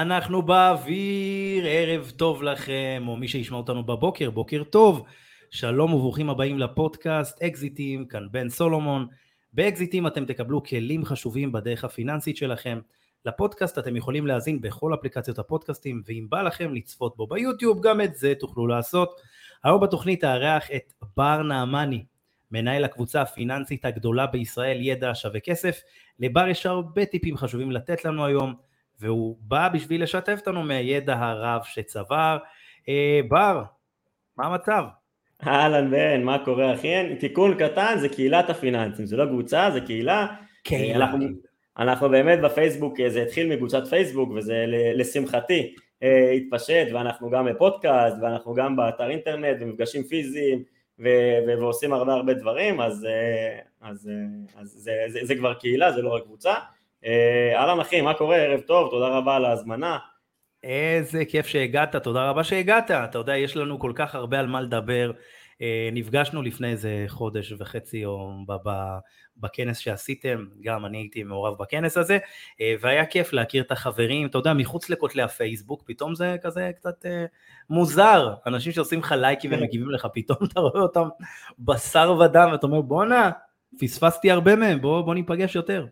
אנחנו באוויר, ערב טוב לכם, או מי שישמע אותנו בבוקר, בוקר טוב. שלום וברוכים הבאים לפודקאסט אקזיטים, כאן בן סולומון. באקזיטים אתם תקבלו כלים חשובים בדרך הפיננסית שלכם. לפודקאסט אתם יכולים להאזין בכל אפליקציות הפודקאסטים, ואם בא לכם לצפות בו ביוטיוב, גם את זה תוכלו לעשות. היום בתוכנית אארח את בר נעמני, מנהל הקבוצה הפיננסית הגדולה בישראל, ידע שווה כסף. לבר יש הרבה טיפים חשובים לתת לנו היום. והוא בא בשביל לשתף אותנו מהידע הרב שצבר. אה, בר, מה המצב? אהלן בן, מה קורה אחי? תיקון קטן זה קהילת הפיננסים, זה לא קבוצה, זה קהילה. קהילה. אנחנו, אנחנו באמת בפייסבוק, אה, זה התחיל מקבוצת פייסבוק וזה לשמחתי אה, התפשט ואנחנו גם בפודקאסט ואנחנו גם באתר אינטרנט ומפגשים פיזיים ו- ועושים הרבה הרבה דברים אז, אה, אז, אז זה, זה, זה כבר קהילה, זה לא רק קבוצה. אהלן אחי, מה קורה? ערב טוב, תודה רבה על ההזמנה. איזה כיף שהגעת, תודה רבה שהגעת. אתה יודע, יש לנו כל כך הרבה על מה לדבר. נפגשנו לפני איזה חודש וחצי או בכנס שעשיתם, גם אני הייתי מעורב בכנס הזה, והיה כיף להכיר את החברים, אתה יודע, מחוץ לכותלי הפייסבוק, פתאום זה כזה קצת מוזר, אנשים שעושים לך לייקים כן. ומגיבים לך, פתאום אתה רואה אותם בשר ודם, ואתה אומר בואנה, פספסתי הרבה מהם, בוא, בוא ניפגש יותר.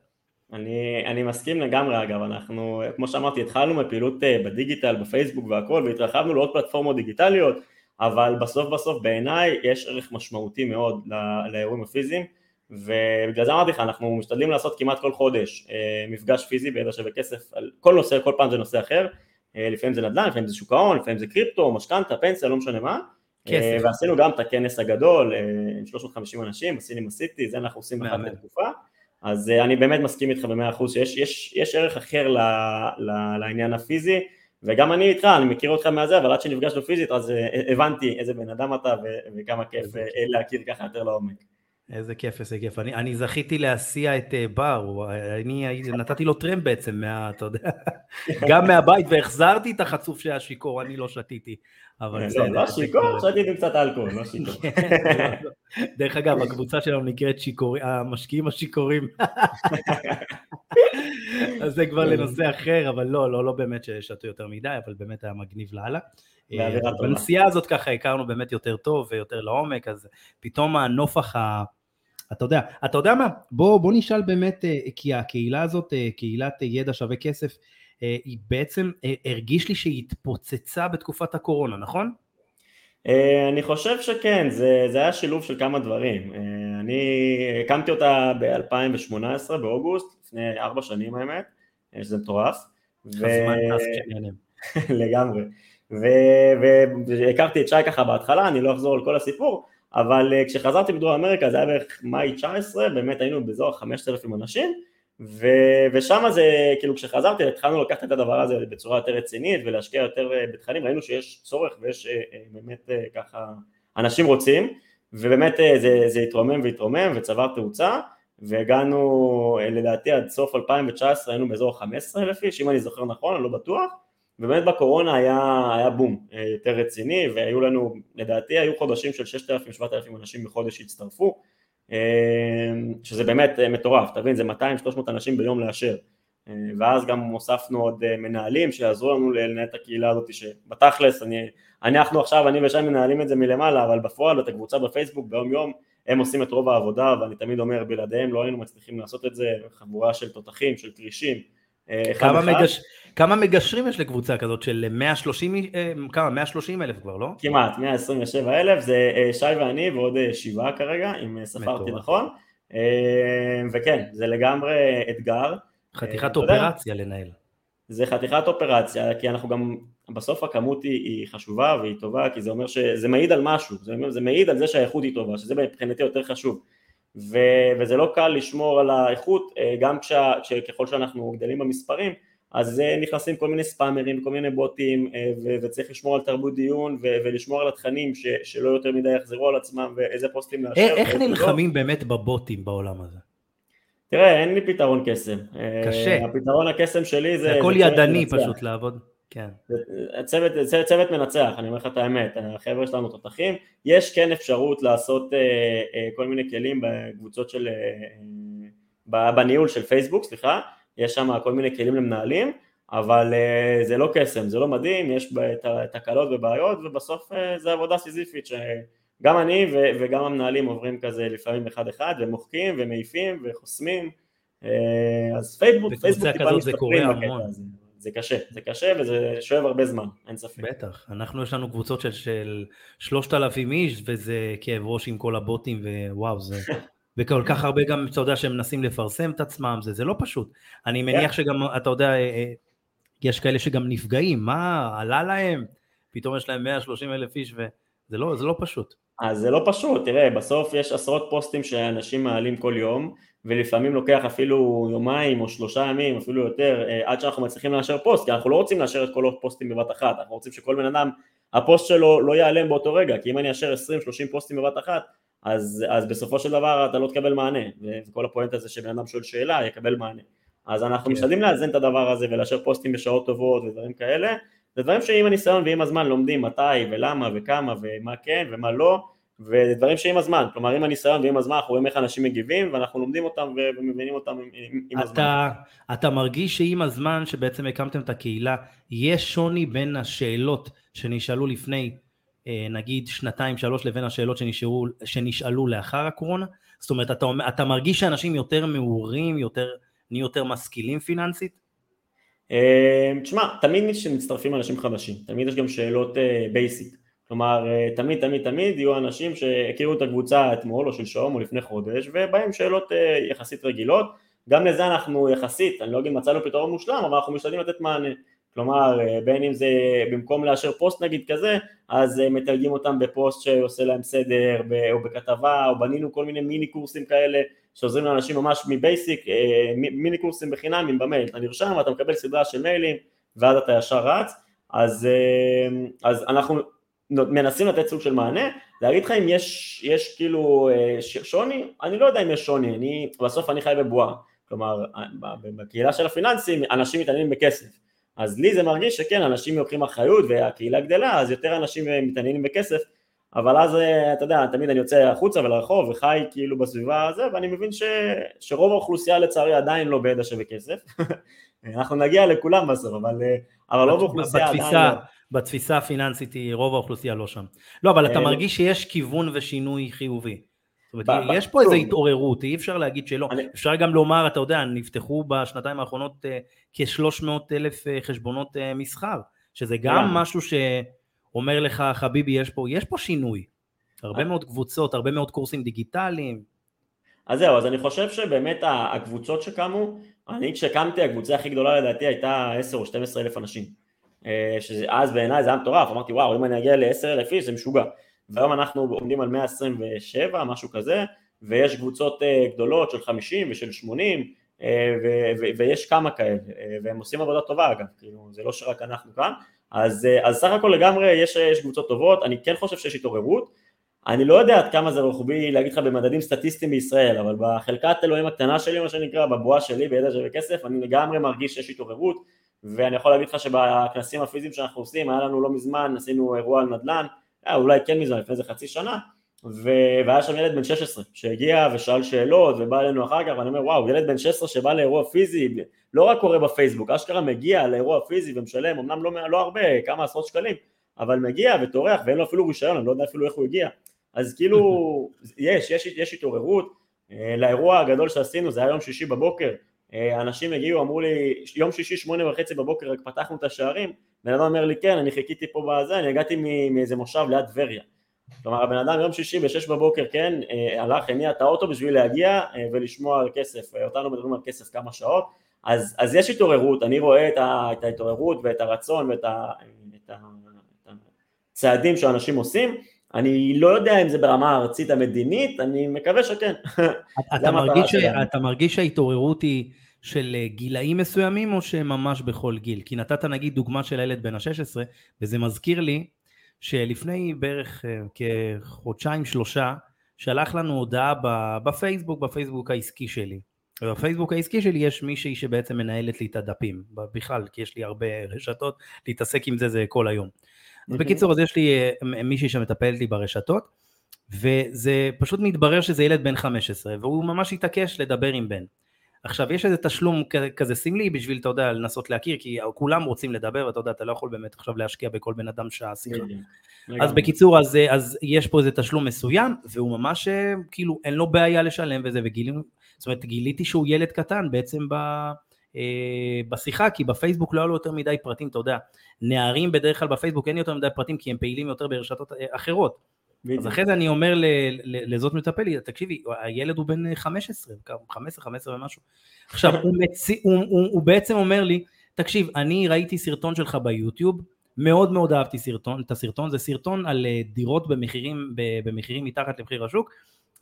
אני, אני מסכים לגמרי אגב, אנחנו, כמו שאמרתי, התחלנו מפעילות אה, בדיגיטל, בפייסבוק והכל, והתרחבנו לעוד פלטפורמות דיגיטליות, אבל בסוף בסוף בעיניי יש ערך משמעותי מאוד לאירועים הפיזיים, ובגלל זה אמרתי לך, אנחנו משתדלים לעשות כמעט כל חודש אה, מפגש פיזי בידע שווה כסף על כל נושא, כל פעם זה נושא אחר, אה, לפעמים זה נדל"ן, לפעמים זה שוק ההון, לפעמים זה קריפטו, משכנתה, פנסיה, לא משנה מה, כסף. ועשינו גם את הכנס הגדול עם 350 אנשים, בסינמה סיטי, זה אנחנו עושים באחת התקופה. אז אה, אני באמת מסכים איתך במאה אחוז שיש יש, יש ערך אחר ל, ל, לעניין הפיזי וגם אני איתך, אני מכיר אותך מהזה, אבל עד שנפגשנו פיזית אז אה, הבנתי איזה בן אדם אתה וכמה כיף אה, להכיר ככה יותר לעומק. איזה כיף, איזה כיף. אני, אני זכיתי להסיע את בר, אני נתתי לו טרמפ בעצם, מה, אתה יודע, גם מהבית, והחזרתי את החצוף שהיה שיכור, אני לא שתיתי. אבל זה... לא שיכור, שתיתי קצת אלכוהול, לא שיכור. כן, לא, לא. דרך אגב, הקבוצה שלנו נקראת המשקיעים השיכורים. אז זה כבר לנושא אחר, אבל לא, לא, לא באמת ששתו יותר מדי, אבל באמת היה מגניב לאללה. בנסיעה הזאת ככה הכרנו באמת יותר טוב ויותר לעומק, אז פתאום הנופח ה... אתה יודע, אתה יודע מה? בוא, בוא נשאל באמת, אה, כי הקהילה הזאת, אה, קהילת ידע שווה כסף, אה, היא בעצם הרגיש לי שהיא התפוצצה בתקופת הקורונה, נכון? אני חושב שכן, זה, זה היה שילוב של כמה דברים. אני הקמתי אותה ב-2018, באוגוסט, לפני ארבע שנים האמת, שזה מטורף. כשנהנים. לגמרי. והכרתי את שי ככה בהתחלה, אני לא אחזור על כל הסיפור, אבל אה, כשחזרתי בדרום אמריקה זה היה בערך מאי 19, באמת היינו באזור 5,000 אנשים, ו... ושם זה, כאילו כשחזרתי התחלנו לקחת את הדבר הזה בצורה יותר רצינית ולהשקיע יותר אה, בתכנים, ראינו שיש צורך ויש אה, באמת ככה, אנשים רוצים, ובאמת זה, זה התרומם והתרומם וצבר תאוצה, והגענו לדעתי עד סוף 2019 היינו באזור 15,000 איש, אם אני זוכר נכון, אני לא בטוח, ובאמת בקורונה היה, היה בום אה, יותר רציני והיו לנו, לדעתי היו חודשים של 6,000-7,000 אנשים בחודש שהצטרפו אה, שזה באמת אה, מטורף, תבין זה 200-300 אנשים ביום לאשר. ואז גם הוספנו עוד מנהלים שיעזרו לנו לנהל את הקהילה הזאת שבתכלס אני, אנחנו עכשיו, אני ושי מנהלים את זה מלמעלה אבל בפועל את הקבוצה בפייסבוק ביום יום הם עושים את רוב העבודה ואני תמיד אומר בלעדיהם לא היינו מצליחים לעשות את זה, חבורה של תותחים, של כרישים כמה, מגש... כמה מגשרים יש לקבוצה כזאת של 130, אה, כמה? 130 אלף כבר, לא? כמעט, 127 אלף, זה אה, שי ואני ועוד אה, שבעה כרגע, אם ספרתי נכון. וכן, זה לגמרי אתגר. חתיכת אופרציה לנהל. זה חתיכת אופרציה, כי אנחנו גם, בסוף הכמות היא, היא חשובה והיא טובה, כי זה אומר שזה מעיד על משהו, זה, זה מעיד על זה שהאיכות היא טובה, שזה מבחינתי יותר חשוב. ו, וזה לא קל לשמור על האיכות, גם כשה, ככל שאנחנו גדלים במספרים, אז נכנסים כל מיני ספאמרים, כל מיני בוטים, אה, וצריך לשמור על תרבות דיון, ולשמור על התכנים שלא יותר מדי יחזרו על עצמם, ואיזה פוסטים לאשר. איך נלחמים לא. באמת בבוטים בעולם הזה? תראה, אין לי פתרון קסם. קשה. אה, הפתרון הקסם שלי זה... זה הכל ידני פשוט לעבוד. כן. צוות, צוות, צוות מנצח, אני אומר לך את האמת, החבר'ה שלנו תותחים, יש כן אפשרות לעשות אה, אה, כל מיני כלים בקבוצות של, אה, בניהול של פייסבוק, סליחה, יש שם כל מיני כלים למנהלים, אבל uh, זה לא קסם, זה לא מדהים, יש תקלות ובעיות ובסוף uh, זה עבודה סיזיפית שגם אני ו- וגם המנהלים עוברים כזה לפעמים אחד אחד ומוחקים ומעיפים וחוסמים. uh, אז פייסבוק, פייסבוק טיפה מסתפרים בקטע הזה זה קשה, זה קשה וזה שואב הרבה זמן, אין ספק. בטח, אנחנו יש לנו קבוצות של, של 3,000 איש וזה כאב ראש עם כל הבוטים ווואו זה וכל כך הרבה גם, אתה יודע, שהם מנסים לפרסם את עצמם, זה, זה לא פשוט. אני מניח כן. שגם, אתה יודע, יש כאלה שגם נפגעים, מה, עלה להם? פתאום יש להם 130 אלף איש וזה לא, לא פשוט. אז זה לא פשוט, תראה, בסוף יש עשרות פוסטים שאנשים מעלים כל יום, ולפעמים לוקח אפילו יומיים או שלושה ימים, אפילו יותר, אה, עד שאנחנו מצליחים לאשר פוסט, כי אנחנו לא רוצים לאשר את כל הפוסטים בבת אחת, אנחנו רוצים שכל בן אדם, הפוסט שלו לא ייעלם באותו רגע, כי אם אני אאשר 20-30 פוסטים בבת אחת, אז, אז בסופו של דבר אתה לא תקבל מענה, וכל הפואנט הזה שבן אדם שואל שאלה יקבל מענה. אז אנחנו כן. משתדלים לאזן את הדבר הזה ולאשר פוסטים בשעות טובות ודברים כאלה, זה דברים שעם הניסיון ועם הזמן לומדים מתי ולמה וכמה ומה כן ומה לא, ודברים שעם הזמן, כלומר עם הניסיון ועם הזמן אנחנו רואים איך אנשים מגיבים ואנחנו לומדים אותם ומבינים אותם עם, עם אתה, הזמן. אתה מרגיש שעם הזמן שבעצם הקמתם את הקהילה, יש שוני בין השאלות שנשאלו לפני אה, נגיד שנתיים שלוש לבין השאלות שנשאלו, שנשאלו לאחר הקורונה? זאת אומרת, אתה, אתה מרגיש שאנשים יותר מעורים, יותר, נהיו יותר משכילים פיננסית? אה, תשמע, תמיד כשמצטרפים אנשים חדשים, תמיד יש גם שאלות basic. אה, כלומר, תמיד תמיד תמיד יהיו אנשים שהכירו את הקבוצה אתמול או שלשום או לפני חודש ולהם שאלות יחסית רגילות. גם לזה אנחנו יחסית, אני לא אגיד מצאנו פתרון מושלם, אבל אנחנו משתדלים לתת מענה. כלומר אה, בין אם זה במקום לאשר פוסט נגיד כזה אז אה, מתייגים אותם בפוסט שעושה להם סדר או בכתבה או בנינו כל מיני מיני קורסים כאלה שעוזרים לאנשים ממש מ basic אה, מיני קורסים בחינמים במייל אתה נרשם ואתה מקבל סדרה של מיילים ואז אתה ישר רץ. אז, אז אנחנו מנסים לתת סוג של מענה. להגיד לך אם יש, יש כאילו שוני? אני לא יודע אם יש שוני אני בסוף אני חי בבועה. כלומר בקהילה של הפיננסים אנשים מתעניינים בכסף. אז לי זה מרגיש שכן, אנשים לוקחים אחריות והקהילה גדלה, אז יותר אנשים מתעניינים בכסף, אבל אז אה, אתה יודע, תמיד אני יוצא החוצה ולרחוב וחי כאילו בסביבה הזה, ואני מבין ש... שרוב האוכלוסייה לצערי עדיין לא בידע שווה כסף, אנחנו נגיע לכולם בסוף, אבל, אה, אבל רוב האוכלוסייה עדיין לא. בתפיסה הפיננסית היא רוב האוכלוסייה לא שם. לא, אבל אתה אה, מרגיש שיש כיוון ושינוי חיובי. זאת אומרת, יש פה איזו התעוררות, אי אפשר להגיד שלא. אפשר גם לומר, אתה יודע, נפתחו בשנתיים האחרונות אה, כ-300 אלף אה, חשבונות אה, מסחר, שזה גם משהו שאומר לך, חביבי, יש פה, יש פה שינוי. הרבה מאוד קבוצות, הרבה מאוד קורסים דיגיטליים. אז זהו, אז אני חושב שבאמת הקבוצות שקמו, אני כשקמתי הקבוצה הכי גדולה לדעתי הייתה 10 או 12 אלף אנשים. שאז בעיניי זה היה מטורף, אמרתי וואו אם אני אגיע ל-10 אלף איש זה משוגע. והיום אנחנו עומדים על 127, משהו כזה, ויש קבוצות אה, גדולות של 50 ושל 80, אה, ויש כמה כאלה, אה, והם עושים עבודה טובה אגב, כאילו זה לא שרק אנחנו כאן, אז, אז סך הכל לגמרי יש, יש קבוצות טובות, אני כן חושב שיש התעוררות, אני לא יודע עד כמה זה רוחבי להגיד לך במדדים סטטיסטיים בישראל, אבל בחלקת אלוהים הקטנה שלי, מה שנקרא, בבועה שלי, בידע של כסף, אני לגמרי מרגיש שיש התעוררות, ואני יכול להגיד לך שבכנסים הפיזיים שאנחנו עושים, היה לנו לא מזמן, עשינו אירוע על נדל"ן, היה אה, אולי כן מזמן, לפני איזה חצי שנה, ו... והיה שם ילד בן 16 שהגיע ושאל שאלות ובא אלינו אחר כך ואני אומר וואו ילד בן 16 שבא לאירוע פיזי לא רק קורא בפייסבוק אשכרה מגיע לאירוע פיזי ומשלם אמנם לא, לא הרבה כמה עשרות שקלים אבל מגיע וטורח ואין לו אפילו רישיון אני לא יודע אפילו איך הוא הגיע. אז כאילו יש, יש, יש התעוררות. אה, לאירוע הגדול שעשינו זה היה יום שישי בבוקר. אה, אנשים הגיעו אמרו לי יום שישי שמונה וחצי בבוקר רק פתחנו את השערים. בן אדם אומר לי כן אני חיכיתי פה בזה אני הגעתי מאיזה מושב ליד טבריה. כלומר הבן אדם יום שישי בשש בבוקר כן אה, הלך הניע את האוטו בשביל להגיע ולשמוע על כסף אותנו מדברים על כסף כמה שעות אז, אז יש התעוררות אני רואה את, ה, את ההתעוררות ואת הרצון ואת ה, את ה, את הצעדים שאנשים עושים אני לא יודע אם זה ברמה הארצית המדינית, אני מקווה שכן. אתה, מרגיש, אתה מרגיש שההתעוררות היא של גילאים מסוימים או שממש בכל גיל? כי נתת נגיד דוגמה של הילד בן ה-16 וזה מזכיר לי שלפני בערך אה, כחודשיים שלושה שלח לנו הודעה בפייסבוק, בפייסבוק העסקי שלי. בפייסבוק העסקי שלי יש מישהי שבעצם מנהלת לי את הדפים, בכלל כי יש לי הרבה רשתות, להתעסק עם זה זה כל היום. אז בקיצור אז יש לי אה, מישהי שמטפלת לי ברשתות וזה פשוט מתברר שזה ילד בן 15 והוא ממש התעקש לדבר עם בן עכשיו, יש איזה תשלום כזה סמלי בשביל, אתה יודע, לנסות להכיר, כי כולם רוצים לדבר, ואתה יודע, אתה לא יכול באמת עכשיו להשקיע בכל בן אדם שעה שיחה. אז בקיצור, אז, אז יש פה איזה תשלום מסוים, והוא ממש, כאילו, אין לו בעיה לשלם וזה, וגילינו, זאת אומרת, גיליתי שהוא ילד קטן בעצם ב... אה, בשיחה, כי בפייסבוק לא היה לו יותר מדי פרטים, אתה יודע, נערים בדרך כלל בפייסבוק אין יותר מדי פרטים כי הם פעילים יותר ברשתות אה, אחרות. אז אחרי זה אני אומר לזאת מטפלת, תקשיבי, הילד הוא בן 15, 15, 15 ומשהו. עכשיו, הוא, מציא, הוא, הוא, הוא בעצם אומר לי, תקשיב, אני ראיתי סרטון שלך ביוטיוב, מאוד מאוד אהבתי סרטון, את הסרטון, זה סרטון על אה, דירות במחירים, במחירים מתחת למחיר השוק,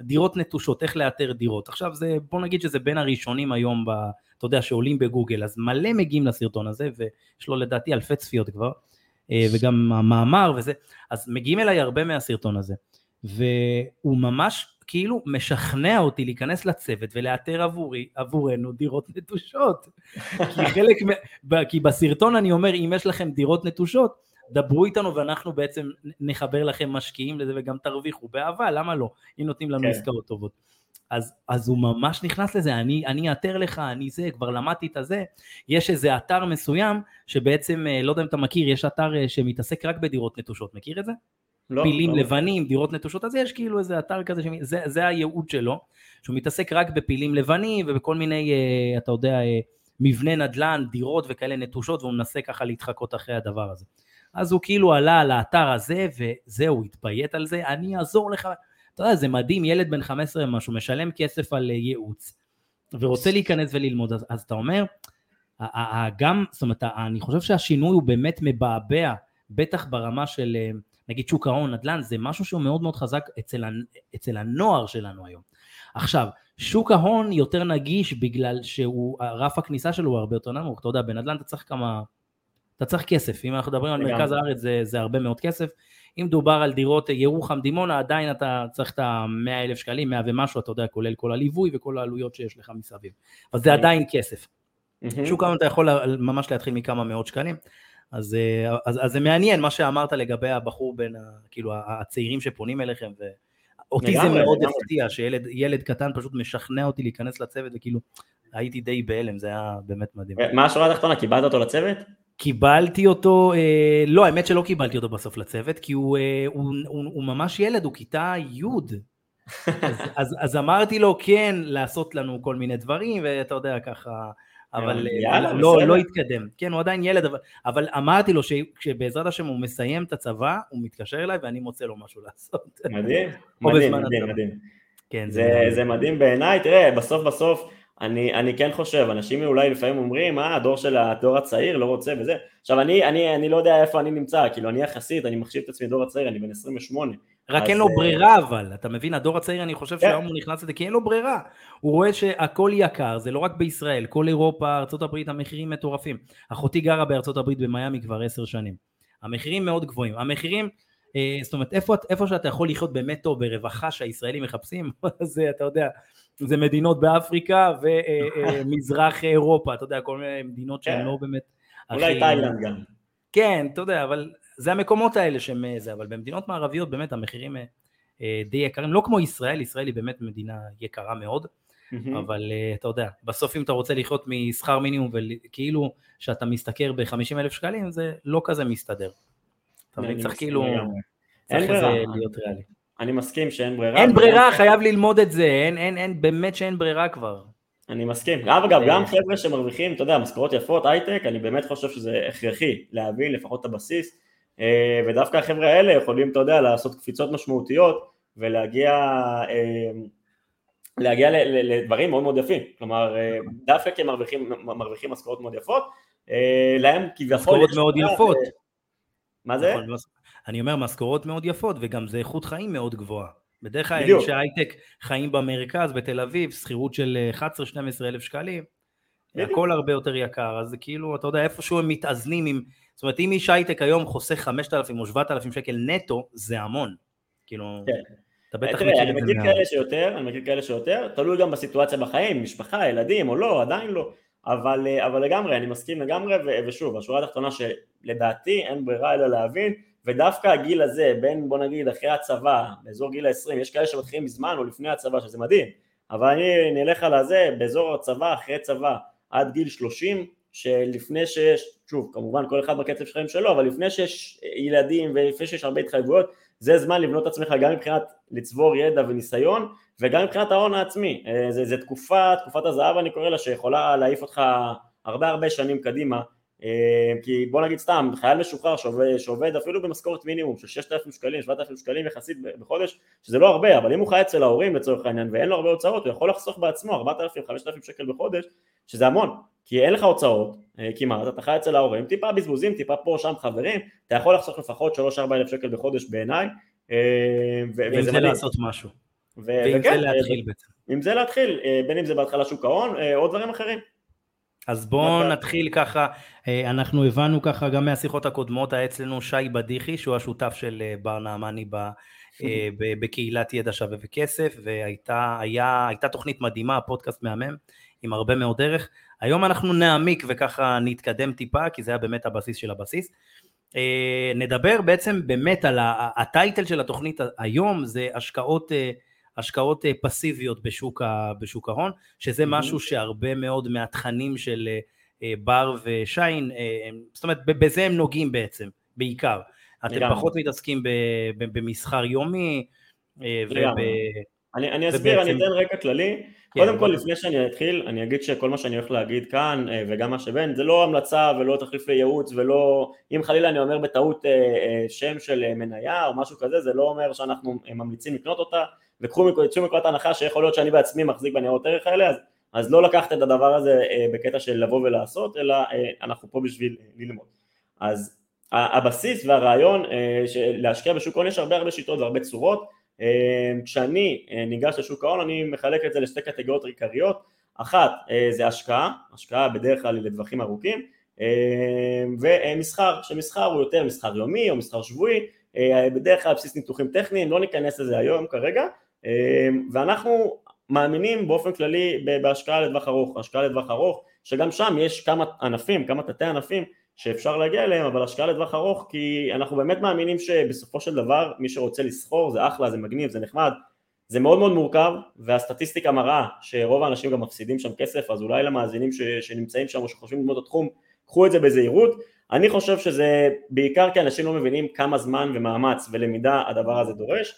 דירות נטושות, איך לאתר דירות. עכשיו זה, בוא נגיד שזה בין הראשונים היום, ב, אתה יודע, שעולים בגוגל, אז מלא מגיעים לסרטון הזה, ויש לו לדעתי אלפי צפיות כבר, אה, וגם המאמר וזה, אז מגיעים אליי הרבה מהסרטון הזה, והוא ממש כאילו משכנע אותי להיכנס לצוות ולאתר עבורי, עבורנו דירות נטושות. כי חלק, כי בסרטון אני אומר, אם יש לכם דירות נטושות, דברו איתנו ואנחנו בעצם נחבר לכם משקיעים לזה וגם תרוויחו באהבה, למה לא? אם נותנים לנו כן. עסקאות טובות. אז, אז הוא ממש נכנס לזה, אני, אני אאתר לך, אני זה, כבר למדתי את הזה. יש איזה אתר מסוים שבעצם, אה, לא יודע אם אתה מכיר, יש אתר אה, שמתעסק רק בדירות נטושות, מכיר את זה? לא. פילים לא. לבנים, דירות נטושות, אז יש כאילו איזה אתר כזה, שזה, זה הייעוד שלו, שהוא מתעסק רק בפילים לבנים ובכל מיני, אה, אתה יודע, מבנה נדל"ן, דירות וכאלה נטושות, והוא מנסה ככה להתחקות אחרי הדבר הזה. אז הוא כאילו עלה על האתר הזה, וזהו, התביית על זה, אני אעזור לך. אתה יודע, זה מדהים, ילד בן 15 ומשהו, משלם כסף על אה, ייעוץ, ורוצה להיכנס וללמוד, אז, אז אתה אומר, גם, זאת אומרת, אני חושב שהשינוי הוא באמת מבעבע, בטח ברמה של אה, נגיד שוק ההון, נדל"ן, זה משהו שהוא מאוד מאוד חזק אצל, אצל הנוער שלנו היום. עכשיו, שוק ההון יותר נגיש בגלל שהוא, רף הכניסה שלו הוא הרבה יותר נמוך, אתה יודע, בנדל"ן אתה צריך כמה, אתה צריך כסף, אם אנחנו מדברים על מרכז הארץ זה, זה הרבה מאוד כסף, אם דובר על דירות ירוחם דימונה עדיין אתה צריך את ה-100 אלף שקלים, 100 ומשהו, אתה יודע, כולל כל הליווי וכל העלויות שיש לך מסביב, אז זה עדיין כסף. שוק ההון אתה יכול ממש להתחיל מכמה מאות שקלים, אז, אז, אז זה מעניין מה שאמרת לגבי הבחור בין, ה, כאילו הצעירים שפונים אליכם, ואותי זה מאוד הפתיע, שילד קטן פשוט משכנע אותי להיכנס לצוות, וכאילו הייתי די בהלם, זה היה באמת מדהים. מה השורה התחתונה, קיבלת אותו לצוות? קיבלתי אותו, אה, לא האמת שלא קיבלתי אותו בסוף לצוות כי הוא, אה, הוא, הוא, הוא ממש ילד, הוא כיתה י' אז, אז, אז אמרתי לו כן לעשות לנו כל מיני דברים ואתה יודע ככה אבל אה, יאללה, לא, לא התקדם, כן הוא עדיין ילד אבל, אבל אמרתי לו שבעזרת השם הוא מסיים את הצבא הוא מתקשר אליי ואני מוצא לו משהו לעשות. מדהים, מדהים, מדהים, מדהים. כן, זה, זה, זה מדהים בעיניי, תראה בסוף בסוף אני, אני כן חושב, אנשים אולי לפעמים אומרים, אה, הדור של הדור הצעיר לא רוצה וזה. עכשיו, אני, אני, אני לא יודע איפה אני נמצא, כאילו, אני יחסית, אני מחשיב את עצמי דור הצעיר, אני בן 28. רק אז... אין לו אה, ברירה אבל, אתה מבין? הדור הצעיר, אני חושב כן. שהיום הוא נכנס לזה, כי אין לו ברירה. הוא רואה שהכל יקר, זה לא רק בישראל, כל אירופה, ארה"ב, המחירים מטורפים. אחותי גרה הברית במיאמי כבר עשר שנים. המחירים מאוד גבוהים. המחירים... אה, זאת אומרת, איפה, איפה שאתה יכול לחיות באמת טוב, ברווחה שהישראלים מחפשים, זה, אתה יודע, זה מדינות באפריקה ומזרח אירופה, אתה יודע, כל מיני מדינות שהן כן. לא באמת... אולי תאילנד גם. כן, אתה יודע, אבל זה המקומות האלה שהם זה, אבל במדינות מערביות באמת המחירים אה, די יקרים, לא כמו ישראל, ישראל היא באמת מדינה יקרה מאוד, אבל אה, אתה יודע, בסוף אם אתה רוצה לחיות משכר מינימום וכאילו שאתה משתכר ב-50 אלף שקלים, זה לא כזה מסתדר. אתה מבין, צריך כאילו, צריך להיות ריאלי. אני מסכים שאין ברירה. אין ברירה, חייב ללמוד את זה, אין, אין, אין, באמת שאין ברירה כבר. אני מסכים. אגב, גם חבר'ה שמרוויחים, אתה יודע, משכורות יפות, הייטק, אני באמת חושב שזה הכרחי להבין לפחות את הבסיס, אה, ודווקא החבר'ה האלה יכולים, אתה יודע, לעשות קפיצות משמעותיות ולהגיע אה, להגיע לדברים מאוד מאוד יפים. כלומר, אה, דווקא כי הם מרוויחים, מרוויחים משכורות מאוד יפות, להם כביכול... משכורות מאוד יפות. מה זה? אני אומר משכורות מאוד יפות וגם זה איכות חיים מאוד גבוהה. בדרך כלל אנשי הייטק חיים במרכז, בתל אביב, שכירות של 11-12 אלף שקלים, בדיוק. הכל הרבה יותר יקר, אז זה כאילו, אתה יודע, איפשהו הם מתאזנים עם, זאת אומרת, אם איש הייטק היום חוסך 5,000 או 7,000 שקל נטו, זה המון. כאילו, כן. אתה בטח מכיר את זה. אני מכיר כאלה שיותר, אני מכיר כאלה שיותר, תלוי גם בסיטואציה בחיים, משפחה, ילדים או לא, עדיין לא. אבל, אבל לגמרי, אני מסכים לגמרי, ושוב, השורה התחתונה שלדעתי אין ברירה אלא להבין ודווקא הגיל הזה, בין בוא נגיד אחרי הצבא, באזור גיל ה-20, יש כאלה שמתחילים מזמן או לפני הצבא, שזה מדהים, אבל אני נלך על הזה, באזור הצבא, אחרי צבא, עד גיל 30, שלפני שיש, שוב, כמובן כל אחד בקצב חיים שלו, אבל לפני שיש ילדים ולפני שיש הרבה התחייבויות, זה זמן לבנות את עצמך גם מבחינת לצבור ידע וניסיון, וגם מבחינת ההון העצמי. אה, זה, זה תקופה, תקופת הזהב אני קורא לה, שיכולה להעיף אותך הרבה הרבה שנים קדימה, כי בוא נגיד סתם, חייל משוחרר שעובד, שעובד אפילו במשכורת מינימום של 6,000 שקלים, 7,000 שקלים יחסית בחודש, שזה לא הרבה, אבל אם הוא חי אצל ההורים לצורך העניין ואין לו הרבה הוצאות, הוא יכול לחסוך בעצמו 4,000, 5,000 שקל בחודש, שזה המון, כי אין לך הוצאות אה, כמעט, אתה חי אצל ההורים, טיפה בזבוזים, טיפה פה שם חברים, אתה יכול לחסוך לפחות 3-4 אלף שקל בחודש בעיניי, אה, ועם זה לעשות משהו. ועם זה להתחיל בעצם. עם זה להתחיל, בין אם זה בהתחלה שוק ההון או דברים אחרים. אז בואו נתחיל ככה, אה, אנחנו הבנו ככה גם מהשיחות הקודמות, היה אצלנו שי בדיחי, שהוא השותף של אה, בר נעמני אה, בקהילת ידע שווה וכסף, והייתה תוכנית מדהימה, פודקאסט מהמם, עם הרבה מאוד דרך. היום אנחנו נעמיק וככה נתקדם טיפה, כי זה היה באמת הבסיס של הבסיס. נדבר בעצם באמת על הטייטל של התוכנית היום, זה השקעות השקעות אה, פסיביות בשוק, ה, בשוק ההון, שזה mm-hmm. משהו שהרבה מאוד מהתכנים של אה, אה, בר ושיין, זאת אומרת בזה הם נוגעים בעצם, בעיקר. אתם לגמרי. פחות מתעסקים במסחר יומי. וב... אני, אני אסביר, אני אתן רקע כללי. כן, קודם כל, לפני שאני אתחיל, אני אגיד שכל מה שאני הולך להגיד כאן, וגם מה שבין, זה לא המלצה ולא תחליף לייעוץ ולא, אם חלילה אני אומר בטעות שם של מניה או משהו כזה, זה לא אומר שאנחנו ממליצים לקנות אותה, וקחו יצאו מנקודת ההנחה שיכול להיות שאני בעצמי מחזיק בניירות ערך האלה, אז, אז לא לקחת את הדבר הזה אה, בקטע של לבוא ולעשות, אלא אה, אנחנו פה בשביל ללמוד. אז הבסיס והרעיון אה, של להשקיע בשוק ההון יש הרבה הרבה שיטות והרבה צורות, אה, כשאני אה, ניגש לשוק ההון אני מחלק את זה לשתי קטגוריות עיקריות, אחת אה, זה השקעה, השקעה בדרך כלל לטווחים ארוכים, אה, ומסחר, שמסחר הוא יותר מסחר יומי או מסחר שבועי, אה, בדרך כלל בסיס ניתוחים טכניים, לא ניכנס לזה היום כרגע, ואנחנו מאמינים באופן כללי בהשקעה לטווח ארוך, השקעה לטווח ארוך, שגם שם יש כמה ענפים, כמה תתי ענפים שאפשר להגיע אליהם, אבל השקעה לטווח ארוך כי אנחנו באמת מאמינים שבסופו של דבר מי שרוצה לסחור זה אחלה, זה מגניב, זה נחמד, זה מאוד מאוד מורכב והסטטיסטיקה מראה שרוב האנשים גם מפסידים שם כסף אז אולי למאזינים ש, שנמצאים שם או שחושבים ללמוד את התחום קחו את זה בזהירות. אני חושב שזה בעיקר כי אנשים לא מבינים כמה זמן ומאמץ ולמידה הדבר הזה דורש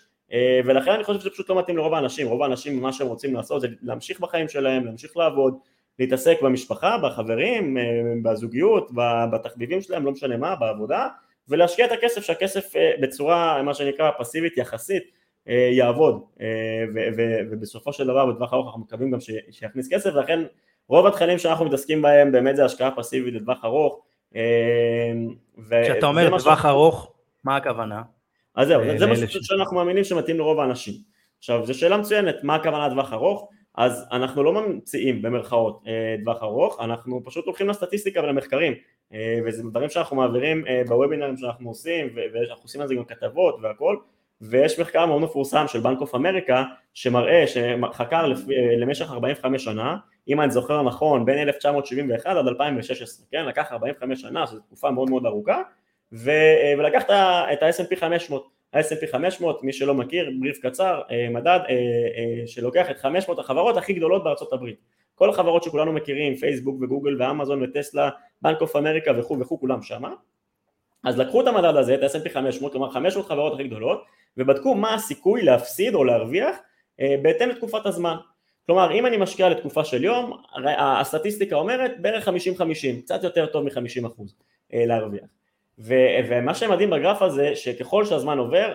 ולכן אני חושב שזה פשוט לא מתאים לרוב האנשים, רוב האנשים מה שהם רוצים לעשות זה להמשיך בחיים שלהם, להמשיך לעבוד, להתעסק במשפחה, בחברים, אה, בזוגיות, בתחביבים שלהם, לא משנה מה, בעבודה, ולהשקיע את הכסף, שהכסף אה, בצורה מה שנקרא פסיבית יחסית יעבוד, ובסופו של דבר בטווח ארוך אנחנו מקווים גם שיכניס כסף, ולכן רוב התכנים שאנחנו מתעסקים בהם באמת זה השקעה פסיבית לטווח ארוך. כשאתה אומר טווח ארוך, מה הכוונה? אז זהו, זה מה שאנחנו מאמינים שמתאים לרוב האנשים. עכשיו, זו שאלה מצוינת, מה הכוונה טווח ארוך? אז אנחנו לא ממציאים במרכאות אה, טווח ארוך, אנחנו פשוט הולכים לסטטיסטיקה ולמחקרים, אה, וזה דברים שאנחנו מעבירים אה, בוובינרים שאנחנו עושים, ואנחנו עושים על זה גם כתבות והכל, ויש מחקר מאוד מפורסם של בנק אוף אמריקה, שמראה, שחקר למשך 45 שנה, אם אני זוכר נכון, בין 1971 עד 2016, כן? לקח 45 שנה, שזו תקופה מאוד מאוד ארוכה, ו- ולקח את ה-S&P 500, ה-S&P 500, מי שלא מכיר, בריף קצר, אה, מדד אה, אה, שלוקח את 500 החברות הכי גדולות בארצות הברית. כל החברות שכולנו מכירים, פייסבוק וגוגל ואמזון וטסלה, בנק אוף אמריקה וכו' וכו', כולם שמה. אז לקחו את המדד הזה, את ה-S&P 500, כלומר 500 חברות הכי גדולות, ובדקו מה הסיכוי להפסיד או להרוויח בהתאם לתקופת הזמן. כלומר, אם אני משקיע לתקופה של יום, הסטטיסטיקה אומרת בערך 50-50, קצת יותר טוב מ-50% להרוויח. ו- ומה שמדהים בגרף הזה, שככל שהזמן עובר,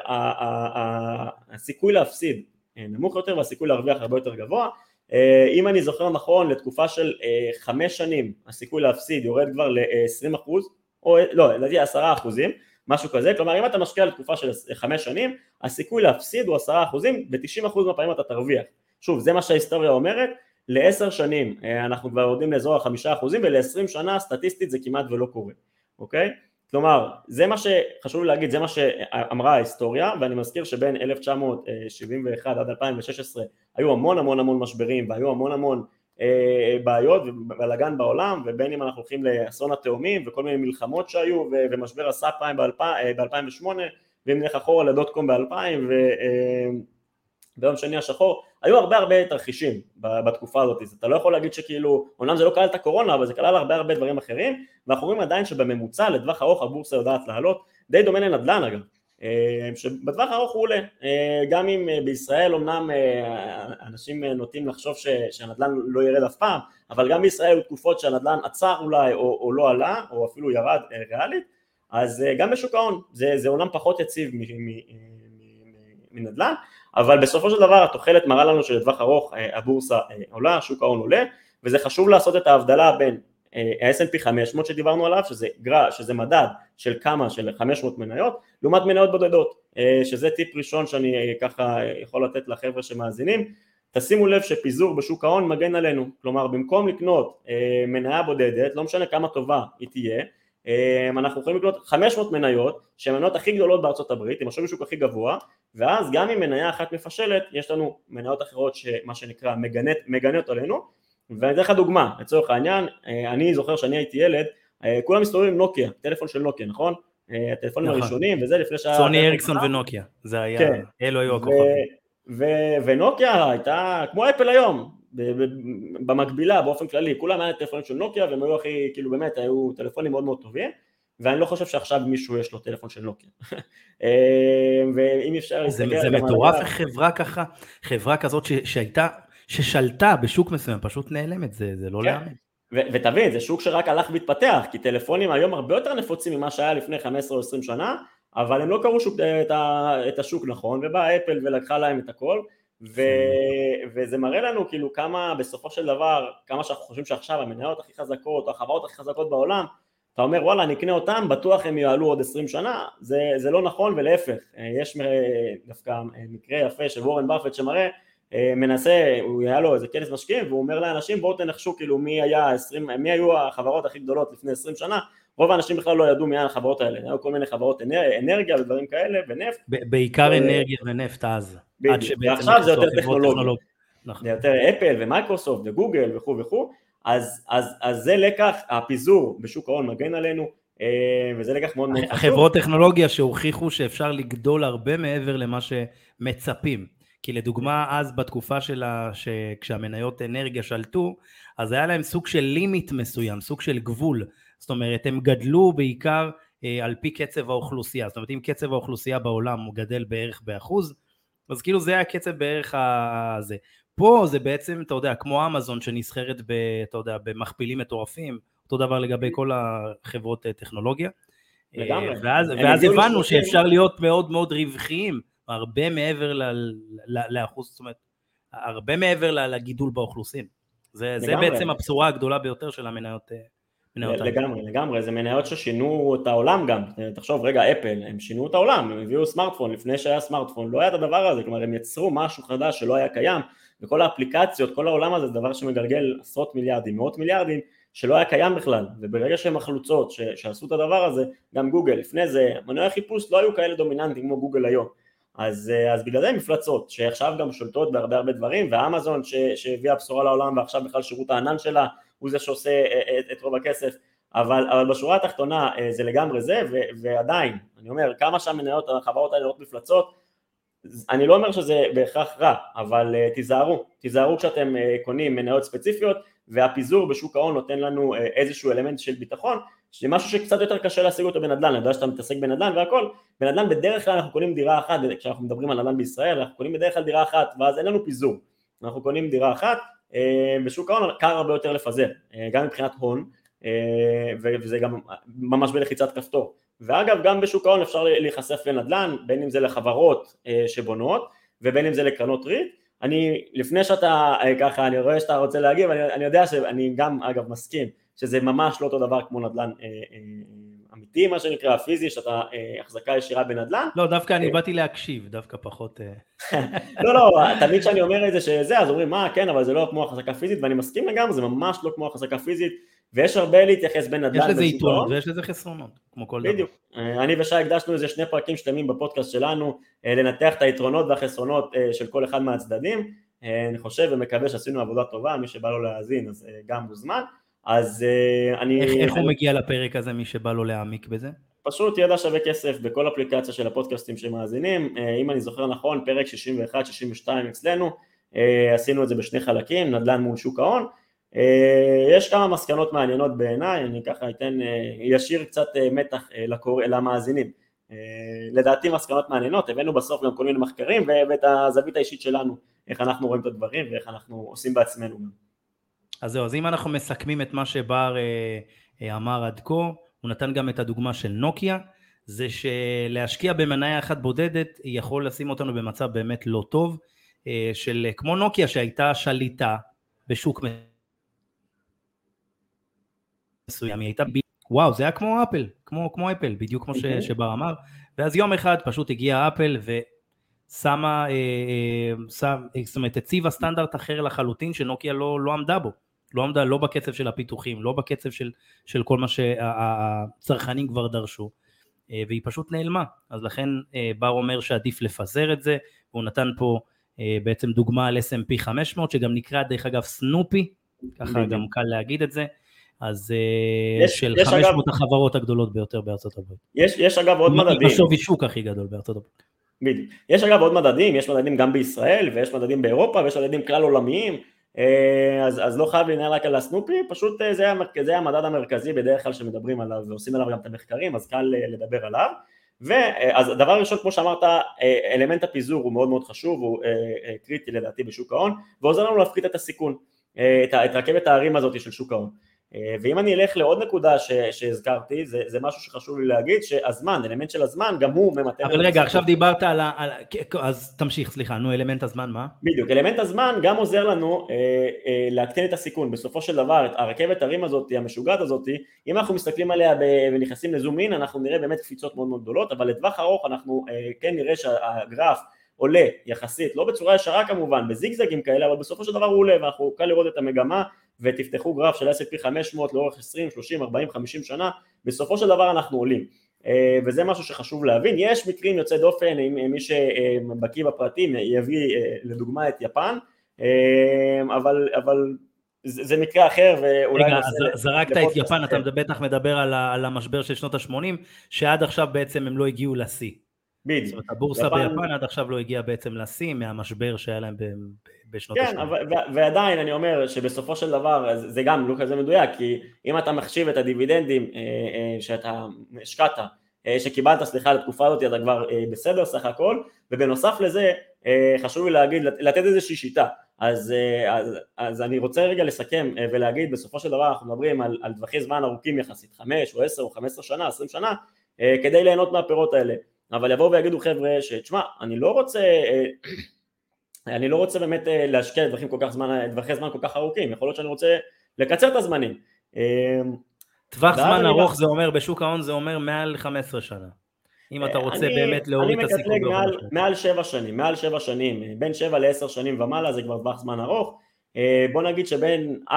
הסיכוי להפסיד אה, נמוך יותר והסיכוי להרוויח הרבה יותר גבוה. אה, אם אני זוכר נכון, לתקופה של אה, חמש שנים הסיכוי להפסיד יורד כבר ל-20 אחוז, או לא, לדעתי עשרה אחוזים, משהו כזה, כלומר אם אתה משקיע לתקופה של חמש שנים, הסיכוי להפסיד הוא עשרה אחוזים, ב-90 אחוז מהפעמים אתה תרוויח. שוב, זה מה שההיסטוריה אומרת, לעשר שנים אנחנו כבר יורדים לאזור החמישה אחוזים ולעשרים שנה סטטיסטית זה כמעט ולא קורה, אוקיי? כלומר, זה מה שחשוב לי להגיד, זה מה שאמרה ההיסטוריה, ואני מזכיר שבין 1971 עד 2016 היו המון המון המון משברים והיו המון המון אה, בעיות ובלאגן בעולם, ובין אם אנחנו הולכים לאסון התאומים וכל מיני מלחמות שהיו ומשבר הסאב פריים ב-2008, ואם נלך אחורה לדוט קום ב-2000 ביום שני השחור, היו הרבה הרבה תרחישים בתקופה הזאת, אז אתה לא יכול להגיד שכאילו, אומנם זה לא כלל את הקורונה, אבל זה כלל הרבה הרבה דברים אחרים, ואנחנו רואים עדיין שבממוצע לטווח ארוך הבורסה יודעת לעלות, די דומה לנדל"ן אגב, אה, שבטווח הארוך הוא עולה, אה, גם אם אה, בישראל אמנם אנשים נוטים לחשוב שהנדל"ן לא ירד אף פעם, אבל גם בישראל היו תקופות שהנדל"ן עצר אולי או, או לא עלה, או אפילו ירד ריאלית, אז גם בשוק ההון זה, זה עולם פחות יציב מנדל"ן, אבל בסופו של דבר התוחלת מראה לנו שלטווח ארוך הבורסה עולה, שוק ההון עולה, וזה חשוב לעשות את ההבדלה בין ה-S&P 500 שדיברנו עליו, שזה, גרע, שזה מדד של כמה, של 500 מניות, לעומת מניות בודדות, אה, שזה טיפ ראשון שאני אה, ככה יכול לתת לחבר'ה שמאזינים, תשימו לב שפיזור בשוק ההון מגן עלינו, כלומר במקום לקנות אה, מניה בודדת, לא משנה כמה טובה היא תהיה, אנחנו יכולים לקנות 500 מניות שהן המניות הכי גדולות בארצות הברית, עם השווי שוק הכי גבוה, ואז גם אם מניה אחת מפשלת, יש לנו מניות אחרות שמה שנקרא מגנת, מגנות עלינו, ואני אתן לך דוגמה, לצורך העניין, אני זוכר שאני הייתי ילד, כולם מסתובבים עם נוקיה, טלפון של נוקיה, נכון? אה, הטלפונים נכון. הראשונים וזה לפני שהיה... סוני אריקסון ונוקיה, זה היה, כן. אלו היו הכוכבים. ונוקיה הייתה כמו אפל היום, במקבילה באופן כללי, כולם היה טלפונים של נוקיה והם היו הכי, כאילו באמת היו טלפונים מאוד מאוד טובים ואני לא חושב שעכשיו מישהו יש לו טלפון של נוקיה. אה, ואם אפשר להסתכל... זה מטורף איך חברה ככה, חברה כזאת שהייתה, ששלטה בשוק מסוים, פשוט נעלמת, זה לא כן. להאמין. ותבין, זה שוק שרק הלך והתפתח, כי טלפונים היום הרבה יותר נפוצים ממה שהיה לפני 15 או 20 שנה, אבל הם לא קראו שוק, את, ה, את השוק נכון, ובאה אפל ולקחה להם את הכל, ו, וזה מראה לנו כאילו כמה בסופו של דבר, כמה שאנחנו חושבים שעכשיו המניות הכי חזקות, החברות הכי חזקות בעולם, אתה אומר וואלה אני אקנה אותם, בטוח הם יעלו עוד 20 שנה, זה, זה לא נכון ולהפך, יש דווקא מקרה יפה של וורן באפט שמראה אה, מנסה, הוא היה לו איזה כנס משקיעים והוא אומר לאנשים בואו תנחשו כאילו מי היה 20, מי היו החברות הכי גדולות לפני 20 שנה. רוב האנשים בכלל לא ידעו מי החברות האלה, היו כל מיני חברות אנרגיה ודברים כאלה ונפט. בעיקר אה, אנרגיה ונפט אז. ועכשיו זה יותר טכנולוגיה. נכון. זה יותר אפל ומייקרוסופט וגוגל וכו' וכו' אז, אז, אז זה לקח, הפיזור בשוק ההון מגן עלינו אה, וזה לקח מאוד מאוד חשוב. החברות טכנולוגיה שהוכיחו שאפשר לגדול הרבה מעבר למה שמצפים. כי לדוגמה אז בתקופה שלה, כשהמניות אנרגיה שלטו, אז היה להם סוג של לימיט מסוים, סוג של גבול. זאת אומרת, הם גדלו בעיקר אה, על פי קצב האוכלוסייה. זאת אומרת, אם קצב האוכלוסייה בעולם הוא גדל בערך באחוז, אז כאילו זה היה קצב בערך הזה. פה זה בעצם, אתה יודע, כמו אמזון שנסחרת, ב, אתה יודע, במכפילים מטורפים, אותו דבר לגבי כל החברות אה, טכנולוגיה. לגמרי. אה, ואז, ואז הבנו שאפשר להיות מאוד מאוד רווחיים. הרבה מעבר לאחוז, זאת אומרת, הרבה מעבר לגידול באוכלוסין. זה, זה בעצם הבשורה הגדולה ביותר של המניות. אה, מניות לגמרי, לגמרי, זה מניות ששינו את העולם גם, תחשוב רגע אפל, הם שינו את העולם, הם הביאו סמארטפון, לפני שהיה סמארטפון לא היה את הדבר הזה, כלומר הם יצרו משהו חדש שלא היה קיים, וכל האפליקציות, כל העולם הזה זה דבר שמגלגל עשרות מיליארדים, מאות מיליארדים, שלא היה קיים בכלל, וברגע שהם החלוצות שעשו את הדבר הזה, גם גוגל, לפני זה מנועי חיפוש לא היו כאלה דומיננטיים כמו גוגל היום, אז, אה, אז בגלל זה מפלצות, שעכשיו גם שולטות בהרבה הרבה דברים, ואמזון שהביאה בשורה לעולם ועכשיו בכלל שירות הענן שלה הוא זה שעושה אה, אה, את, את רוב הכסף, אבל, אבל בשורה התחתונה זה לגמרי זה, ו, ועדיין, אני אומר, כמה שהמניות, החברות האלה נראות מפלצות, אני לא אומר שזה בהכרח רע, אבל תיזהרו, תיזהרו כשאתם קונים מניות ספציפיות, והפיזור בשוק ההון נותן לנו איזשהו אלמנט של ביטחון, שזה משהו שקצת יותר קשה להשיג אותו בנדל"ן, אני יודע שאתה מתעסק בנדל"ן והכל, בנדל"ן בדרך כלל אנחנו קונים דירה אחת, כשאנחנו מדברים על נדל"ן בישראל, אנחנו קונים בדרך כלל דירה אחת, ואז אין לנו פיזור, אנחנו קונים דירה אחת, אה, בשוק ההון קל הרבה יותר לפזר, אה, גם מבחינת הון, אה, וזה גם ממש בלחיצת כפתור, ואגב גם בשוק ההון אפשר להיחשף לנדל"ן, בין אם זה לחברות שבונות, ובין אם זה לקרנות ריט, אני, לפני שאתה ככה, אני רואה שאתה רוצה להגיב, אני, אני יודע שאני גם אגב מסכים שזה ממש לא אותו דבר כמו נדל"ן אה, אה, אמיתי מה שנקרא, פיזי, שאתה אה, החזקה ישירה בנדל"ן. לא, דווקא אני באתי להקשיב, דווקא פחות... לא, לא, תמיד כשאני אומר את זה שזה, אז אומרים, מה, כן, אבל זה לא כמו החזקה פיזית, ואני מסכים לגמרי, זה ממש לא כמו החזקה פיזית, ויש הרבה להתייחס בין נדל"ן יש לזה יתרונות ויש לזה חסרונות, כמו כל דבר. בדיוק. אני ושי הקדשנו איזה שני פרקים שלמים בפודקאסט שלנו, לנתח את היתרונות והחסרונות של כל אחד מהצדדים. אני חושב ומקווה שעשינו עבודה טובה, מי שבא לו להאזין אז גם מוזמן. אז אני... איך, איך הוא מגיע לפרק הזה, מי שבא לו להעמיק בזה? פשוט ידע שווה כסף בכל אפליקציה של הפודקאסטים שמאזינים, אם אני זוכר נכון, פרק 61-62 אצלנו, עשינו את זה בשני חלקים, נדל"ן מול שוק ההון, יש כמה מסקנות מעניינות בעיניי, אני ככה אתן, ישיר קצת מתח לקור... למאזינים. לדעתי מסקנות מעניינות, הבאנו בסוף גם כל מיני מחקרים ואת הזווית האישית שלנו, איך אנחנו רואים את הדברים ואיך אנחנו עושים בעצמנו. אז זהו, אז אם אנחנו מסכמים את מה שבר אמר עד כה, הוא נתן גם את הדוגמה של נוקיה, זה שלהשקיע במניה אחת בודדת יכול לשים אותנו במצב באמת לא טוב, של כמו נוקיה שהייתה שליטה בשוק מסוים, היא הייתה, וואו זה היה כמו אפל, כמו, כמו אפל, בדיוק כמו ש, שבר אמר, ואז יום אחד פשוט הגיעה אפל ושמה, אה, אה, שם, זאת אומרת הציבה סטנדרט אחר לחלוטין שנוקיה לא, לא עמדה בו, לא עמדה לא בקצב של הפיתוחים, לא בקצב של, של כל מה שהצרכנים כבר דרשו, אה, והיא פשוט נעלמה, אז לכן בר אומר שעדיף לפזר את זה, והוא נתן פה בעצם דוגמה על S&P 500 שגם נקרא דרך אגב סנופי, ככה גם קל להגיד את זה, אז יש, של יש 500 אגב, החברות הגדולות ביותר בארצות הברית. יש, יש אגב עוד מדדים. בשווי שוק הכי גדול בארצות הברית. בדיוק. יש אגב עוד מדדים, יש מדדים גם בישראל ויש מדדים באירופה ויש מדדים כלל עולמיים, אה, אז, אז לא חייב להנהל רק על הסנופי, פשוט אה, זה, זה המדד המרכזי בדרך כלל שמדברים עליו ועושים עליו גם את המחקרים, אז קל אה, לדבר עליו. ואז הדבר הראשון כמו שאמרת אלמנט הפיזור הוא מאוד מאוד חשוב הוא קריטי לדעתי בשוק ההון ועוזר לנו להפחית את הסיכון את רכבת ההרים הזאת של שוק ההון אה, ואם אני אלך לעוד נקודה ש, שהזכרתי, זה, זה משהו שחשוב לי להגיד, שהזמן, אלמנט של הזמן, גם הוא ממתן... אבל רגע, עכשיו דיברת על ה... על... אז תמשיך, סליחה, נו, אלמנט הזמן, מה? בדיוק, אלמנט הזמן גם עוזר לנו אה, אה, להקטין את הסיכון. בסופו של דבר, הרכבת הרים הזאת, המשוגעת הזאת, אם אנחנו מסתכלים עליה ב, ונכנסים לזום אין, אנחנו נראה באמת קפיצות מאוד מאוד גדולות, אבל לטווח ארוך אנחנו אה, כן נראה שהגרף עולה יחסית, לא בצורה ישרה כמובן, בזיגזגים כאלה, אבל בסופו של דבר הוא עולה, ואנחנו קל לראות את המגמה ותפתחו גרף של S&P 500 לאורך 20, 30, 40, 50 שנה, בסופו של דבר אנחנו עולים. אה, וזה משהו שחשוב להבין, יש מקרים יוצאי דופן, אם מי שבקיא בפרטים יביא אה, לדוגמה את יפן, אה, אבל, אבל זה, מקרה אחר ואולי... רגע, זרקת את יפן, אתה בטח מדבר על המשבר של שנות ה-80, שעד עכשיו בעצם הם לא הגיעו לשיא. בדיוק. זאת אומרת, הבורסה יפן... ביפן עד עכשיו לא הגיעה בעצם לשיא מהמשבר שהיה להם בשנות כן, ה-80. כן, ועדיין אני אומר שבסופו של דבר זה גם לא כזה מדויק, כי אם אתה מחשיב את הדיבידנדים אה, אה, שאתה השקעת, אה, שקיבלת, סליחה, לתקופה הזאת, אתה כבר בסדר סך הכל, ובנוסף לזה חשוב לי להגיד, לתת איזושהי שיטה. אז, אז, אז אני רוצה רגע לסכם ולהגיד, בסופו של דבר אנחנו מדברים על, על טווחי זמן ארוכים יחסית, 5 או 10 או 15 שנה, 20 שנה, כדי ליהנות מהפירות האלה. אבל יבואו ויגידו חבר'ה שתשמע, אני לא רוצה אני לא רוצה באמת אה, להשקיע דברים כל כך זמן, דרכי זמן כל כך ארוכים, יכול להיות שאני רוצה לקצר את הזמנים. אמ, טווח זמן ארוך זה אומר, בשוק ההון זה אומר מעל 15 שנה. אם אתה רוצה אני, באמת להוריד את הסיכון. אני מקטלג מעל, מעל 7 שנים, מעל 7 שנים, בין 7 ל-10 שנים ומעלה זה כבר טווח זמן ארוך. אה, בוא נגיד שבין 4-5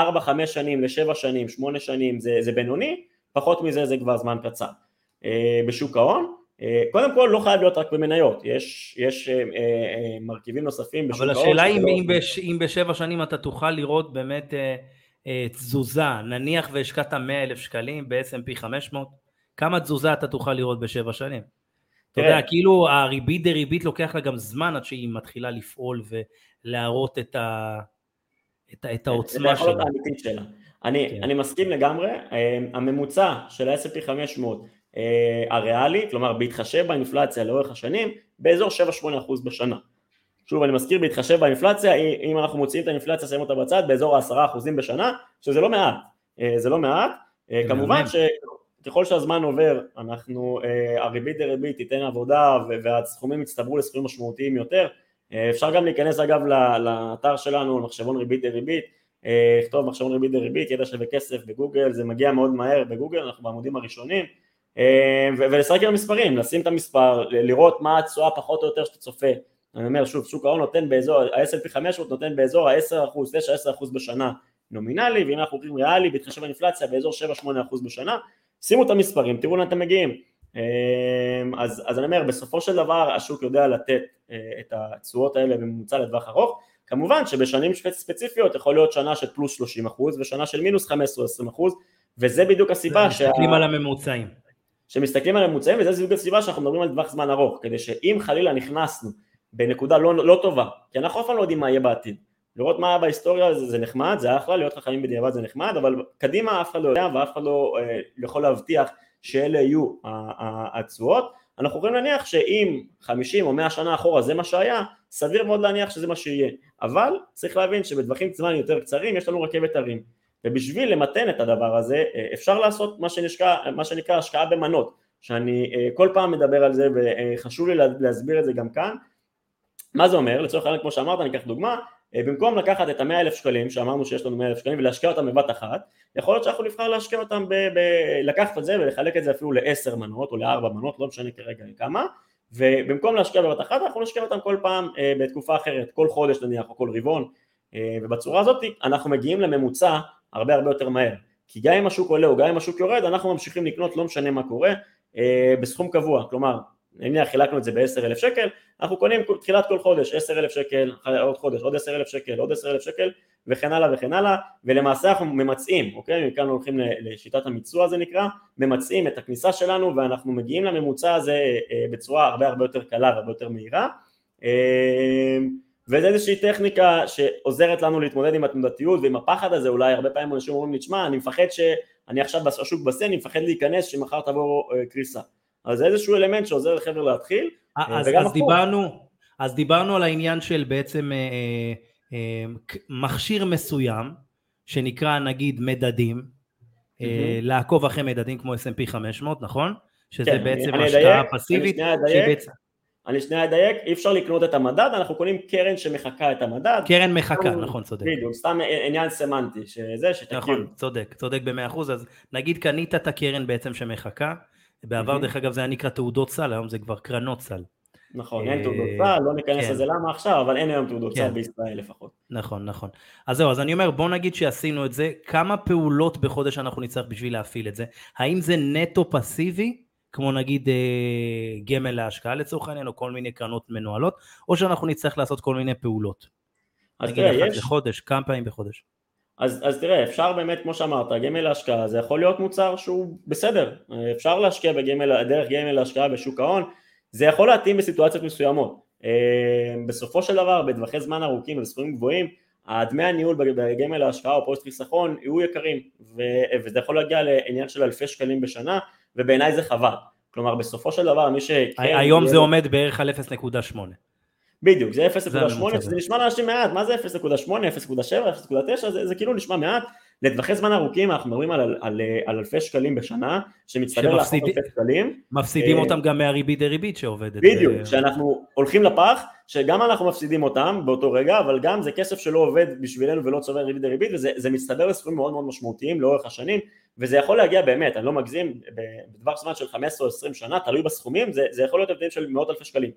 שנים ל-7 שנים, 8 שנים זה, זה בינוני, פחות מזה זה כבר זמן קצר. אה, בשוק ההון, אה, קודם כל לא חייב להיות רק במניות, יש, יש אה, אה, מרכיבים נוספים בשוק ההון. אבל השאלה אם, אם, בש, אם בשבע שנים אתה תוכל לראות באמת אה, אה, תזוזה, נניח והשקעת 100 אלף שקלים ב-S&P 500, כמה תזוזה אתה תוכל לראות בשבע שנים? אתה יודע, כאילו הריבית דריבית לוקח לה גם זמן עד שהיא מתחילה לפעול ולהראות את, ה, את, את העוצמה שלה. שלה. אני, כן. אני מסכים לגמרי, הממוצע של ה-S&P 500 אה, הריאלי, כלומר בהתחשב באינפלציה לאורך השנים, באזור 7-8% בשנה. שוב אני מזכיר בהתחשב באינפלציה, אם אנחנו מוציאים את האינפלציה, שמים אותה בצד, באזור ה-10% בשנה, שזה לא מעט, אה, זה לא מעט, אה, כמובן שככל שהזמן עובר, אנחנו, הריבית דריבית תיתן עבודה והסכומים יצטברו לסכומים משמעותיים יותר, אפשר גם להיכנס אגב לאתר שלנו, מחשבון ריבית דריבית, לכתוב מחשבון ריבית דריבית, ידע שווה כסף בגוגל, זה מגיע מאוד מהר בגוגל, אנחנו בעמודים הראשונים, אה, ולשחק עם המספרים, לשים את המספר, לראות מה התשואה פחות או יותר שאתה צופה. אני אומר שוב, שוק ההון נותן באזור, ה-S&P 500 נותן באזור ה-10%, 9-10% בשנה נומינלי, ואם אנחנו הולכים ריאלי, בהתחשב באינפלציה, באזור 7-8% בשנה, שימו את המספרים, תראו לאן אתם מגיעים. אה, אז, אז אני אומר, בסופו של דבר השוק יודע לתת אה, את התשואות האלה בממוצע לטווח ארוך, כמובן שבשנים ספציפיות יכול להיות שנה של פלוס 30 ושנה של מינוס 15 20 וזה בדיוק הסיבה שה... מסתכלים על הממוצעים. שמסתכלים על ממוצעים וזה זוג הסיבה שאנחנו מדברים על טווח זמן ארוך, כדי שאם חלילה נכנסנו בנקודה לא, לא טובה, כי אנחנו אף פעם לא יודעים מה יהיה בעתיד, לראות מה היה בהיסטוריה זה, זה נחמד, זה אחלה, להיות חכמים בדיעבד זה נחמד, אבל קדימה אף אחד לא יודע ואף אחד לא אה, יכול להבטיח שאלה יהיו התשואות, אנחנו יכולים להניח שאם 50 או 100 שנה אחורה זה מה שהיה, סביר מאוד להניח שזה מה שיהיה, אבל צריך להבין שבטווחים זמן יותר קצרים יש לנו רכבת הרים, ובשביל למתן את הדבר הזה אה, אפשר לעשות מה שנשקע, מה שנקרא השקעה במנות, שאני אה, כל פעם מדבר על זה וחשוב לי להסביר את זה גם כאן, מה זה אומר? לצורך העניין כמו שאמרת, אני אקח דוגמה, אה, במקום לקחת את המאה אלף שקלים שאמרנו שיש לנו מאה אלף שקלים ולהשקיע אותם בבת אחת יכול להיות שאנחנו נבחר להשקיע אותם, ב- ב- לקחת את זה ולחלק את זה אפילו לעשר מנות או לארבע מנות, לא משנה כרגע כמה ובמקום להשקיע בבת אחת אנחנו נשקיע אותם כל פעם אה, בתקופה אחרת, כל חודש נניח או כל רבעון אה, ובצורה הזאת אנחנו מגיעים לממוצע הרבה הרבה יותר מהר. כי גם אם השוק עולה או גם אם השוק יורד אנחנו ממשיכים לקנות לא משנה מה קורה בסכום קבוע, כלומר נניח חילקנו את זה ב-10,000 שקל, אנחנו קונים תחילת כל חודש 10,000 שקל, עוד חודש עוד 10,000 שקל, עוד 10,000 שקל וכן הלאה וכן הלאה ולמעשה אנחנו ממצעים, אוקיי, מכאן הולכים לשיטת המיצוע זה נקרא, ממצעים את הכניסה שלנו ואנחנו מגיעים לממוצע הזה אה, בצורה הרבה הרבה יותר קלה והרבה יותר מהירה. אה, וזה איזושהי טכניקה שעוזרת לנו להתמודד עם התנודתיות ועם הפחד הזה, אולי הרבה פעמים אנשים אומרים לי, תשמע, אני מפחד שאני עכשיו בשוק בסן, אני מפחד להיכנס שמחר תבוא אה, קריסה. אז זה איזשהו אלמנט שעוזר לחבר'ה להתחיל. אז, אז, דיברנו, אז דיברנו על העניין של בעצם אה, אה, אה, מכשיר מסוים, שנקרא נגיד מדדים, mm-hmm. אה, לעקוב אחרי מדדים כמו S&P 500, נכון? שזה כן, בעצם אני השקעה אדייק, פסיבית. אני שנייה אדייק, אני שנייה אדייק, אי אפשר לקנות את המדד, אנחנו קונים קרן שמחקה את המדד. קרן מחקה, נכון, צודק. בדיוק, סתם עניין סמנטי, שזה, שתכיר. נכון, צודק, צודק במאה אחוז, אז נגיד קנית את הקרן בעצם שמחקה, בעבר דרך אגב זה היה נקרא תעודות סל, היום זה כבר קרנות סל. נכון, אין תעודות אה, סל, לא ניכנס כן. לזה למה עכשיו, אבל אין היום תעודות סל כן. בישראל לפחות. נכון, נכון. אז זהו, אז אני אומר, בוא נגיד שעשינו את זה, כמה פעולות בחודש אנחנו נצטרך בשביל להפעיל את זה? האם זה נטו פסיבי, כמו נגיד אה, גמל להשקעה לצורך העניין, או כל מיני קרנות מנוהלות, או שאנחנו נצטרך לעשות כל מיני פעולות? נגיד אחת לחודש, כמה פעמים בחודש? אז, אז תראה, אפשר באמת, כמו שאמרת, גמל להשקעה זה יכול להיות מוצר שהוא בסדר, אפשר להשקיע בגמל, דרך גמל להשקעה בשוק ההון, זה יכול להתאים בסיטואציות מסוימות. אה, בסופו של דבר, בטווחי זמן ארוכים ובסכומים גבוהים, הדמי הניהול בגמל להשקעה או פוסט חיסכון יהיו יקרים, וזה יכול להגיע לעניין של אלפי שקלים בשנה, ובעיניי זה חבל. כלומר, בסופו של דבר, מי ש... היום זה עומד בערך על 0.8. בדיוק, זה 0.8, זה נשמע לאנשים מעט, מה זה 0.8, 0.7, 0.9, זה, זה כאילו נשמע מעט, לטווחי זמן ארוכים אנחנו מדברים על, על, על, על אלפי שקלים בשנה, שמצטבר לעשות אלפי שקלים. מפסידים אה, אותם גם מהריבית דריבית שעובדת. בדיוק, ב... שאנחנו הולכים לפח, שגם אנחנו מפסידים אותם באותו רגע, אבל גם זה כסף שלא עובד בשבילנו ולא צובר ריבית דריבית, וזה מצטבר לסכומים מאוד מאוד משמעותיים לאורך השנים, וזה יכול להגיע באמת, אני לא מגזים, בטווח זמן של 15 או 20 שנה, תלוי בסכומים, זה, זה יכול להיות הבדלים של מאות אלפי שקלים.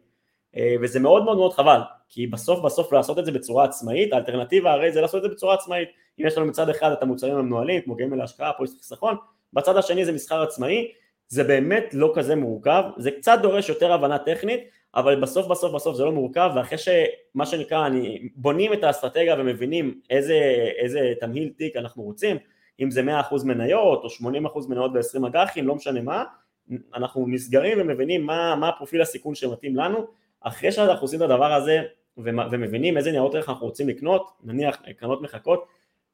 אה, וזה מאוד מאוד מאוד חבל, כי בסוף בסוף לעשות את זה בצורה עצמאית, האלטרנטיבה הרי זה לעשות את זה בצורה עצמאית, אם יש לנו מצד אחד את המוצרים המנוהלים כמו גמל להשקעה, פוליסט חיסכון, בצד השני זה מסחר עצמאי, זה באמת לא כזה מורכב, זה קצת דורש יותר הבנה טכנית, אבל בסוף בסוף בסוף זה לא מורכב, ואחרי שמה שנקרא, אני, בונים את האסטרטגיה ומבינים איזה, איזה תמהיל תיק אנחנו רוצים, אם זה 100% מניות או 80% מניות ב-20 אג"חים, לא משנה מה, אנחנו נסגרים ומבינים מה, מה הפרופיל הסיכון שמתאים לנו, אחרי שאנחנו עושים את הדבר הזה ומבינים איזה ניירות ערך אנחנו רוצים לקנות, נניח קרנות מחכות,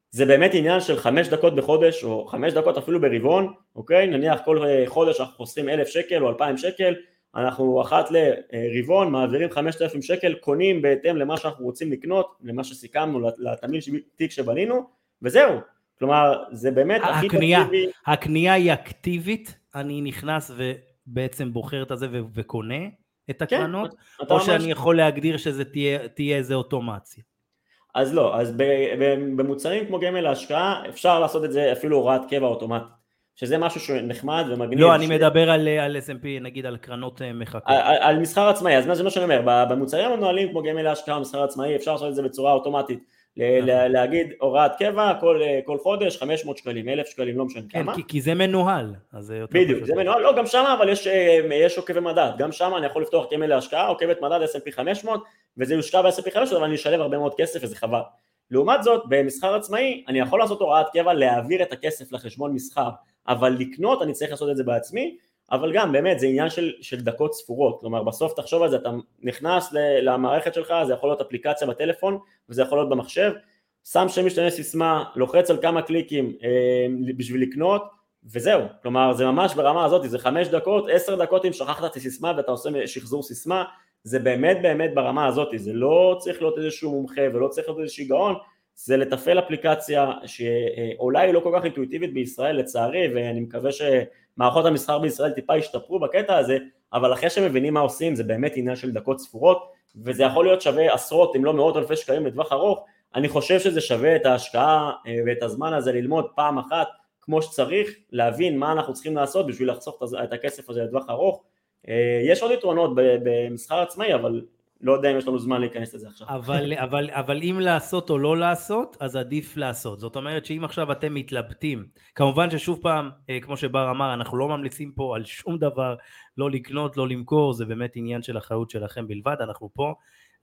זה באמת עניין של חמש דקות בחודש או חמש דקות אפילו ברבעון, אוקיי? נניח כל חודש אנחנו חוסכים אלף שקל או אלפיים שקל, אנחנו אחת לרבעון מעבירים חמשת אלפים שקל, קונים בהתאם למה שאנחנו רוצים לקנות, למה שסיכמנו, לתמהיל תיק שבנינו, וזהו. כלומר, זה באמת הכי פסיבי. הקנייה היא אקטיבית, אני נכנס ובעצם בוחר את זה וקונה, את כן, הקרנות, כן, או שאני ממש... יכול להגדיר שזה תהיה, תהיה איזה אוטומציה? אז לא, אז במוצרים כמו גמל להשקעה אפשר לעשות את זה אפילו הוראת קבע אוטומטית, שזה משהו שנחמד ומגניב. לא, ש... אני מדבר על, על S&P, נגיד על קרנות אה, מחכות. על, על מסחר עצמאי, אז זה מה שאני אומר, במוצרים המנוהלים כמו גמל להשקעה מסחר עצמאי אפשר לעשות את זה בצורה אוטומטית. נכון. להגיד הוראת קבע כל, כל חודש 500 שקלים, 1,000 שקלים, לא משנה כן, כמה. כי, כי זה מנוהל. אז זה בדיוק, זה מנוהל, לא, גם שם אבל יש, אה, יש עוקבי מדד, גם שם אני יכול לפתוח קמל להשקעה, עוקבת מדד S&P 500, וזה יושקע ב-S&P 500, אבל אני אשלם הרבה מאוד כסף וזה חבל. לעומת זאת, במסחר עצמאי, אני יכול לעשות הוראת קבע, להעביר את הכסף לחשבון מסחר, אבל לקנות אני צריך לעשות את זה בעצמי, אבל גם באמת זה עניין של, של דקות ספורות, כלומר בסוף תחשוב על זה, אתה נכנס למערכת שלך, זה יכול להיות אפליקציה בטלפון וזה יכול להיות במחשב, שם שם משתנה סיסמה, לוחץ על כמה קליקים אה, בשביל לקנות וזהו, כלומר זה ממש ברמה הזאת, זה חמש דקות, עשר דקות אם שכחת את הסיסמה ואתה עושה שחזור סיסמה, זה באמת באמת ברמה הזאת, זה לא צריך להיות איזשהו מומחה ולא צריך להיות איזשהו גאון, זה לתפעל אפליקציה שאולי היא לא כל כך אינטואיטיבית בישראל לצערי ואני מקווה שמערכות המסחר בישראל טיפה ישתפרו בקטע הזה אבל אחרי שמבינים מה עושים זה באמת עניין של דקות ספורות וזה יכול להיות שווה עשרות אם לא מאות אלפי שקלים לטווח ארוך אני חושב שזה שווה את ההשקעה אה, ואת הזמן הזה ללמוד פעם אחת כמו שצריך, להבין מה אנחנו צריכים לעשות בשביל לחסוך את הכסף הזה לטווח ארוך. אה, יש עוד יתרונות במסחר עצמאי, אבל לא יודע אם יש לנו זמן להיכנס לזה עכשיו. אבל, אבל, אבל אם לעשות או לא לעשות, אז עדיף לעשות. זאת אומרת שאם עכשיו אתם מתלבטים, כמובן ששוב פעם, אה, כמו שבר אמר, אנחנו לא ממליצים פה על שום דבר, לא לקנות, לא למכור, זה באמת עניין של אחריות שלכם בלבד, אנחנו פה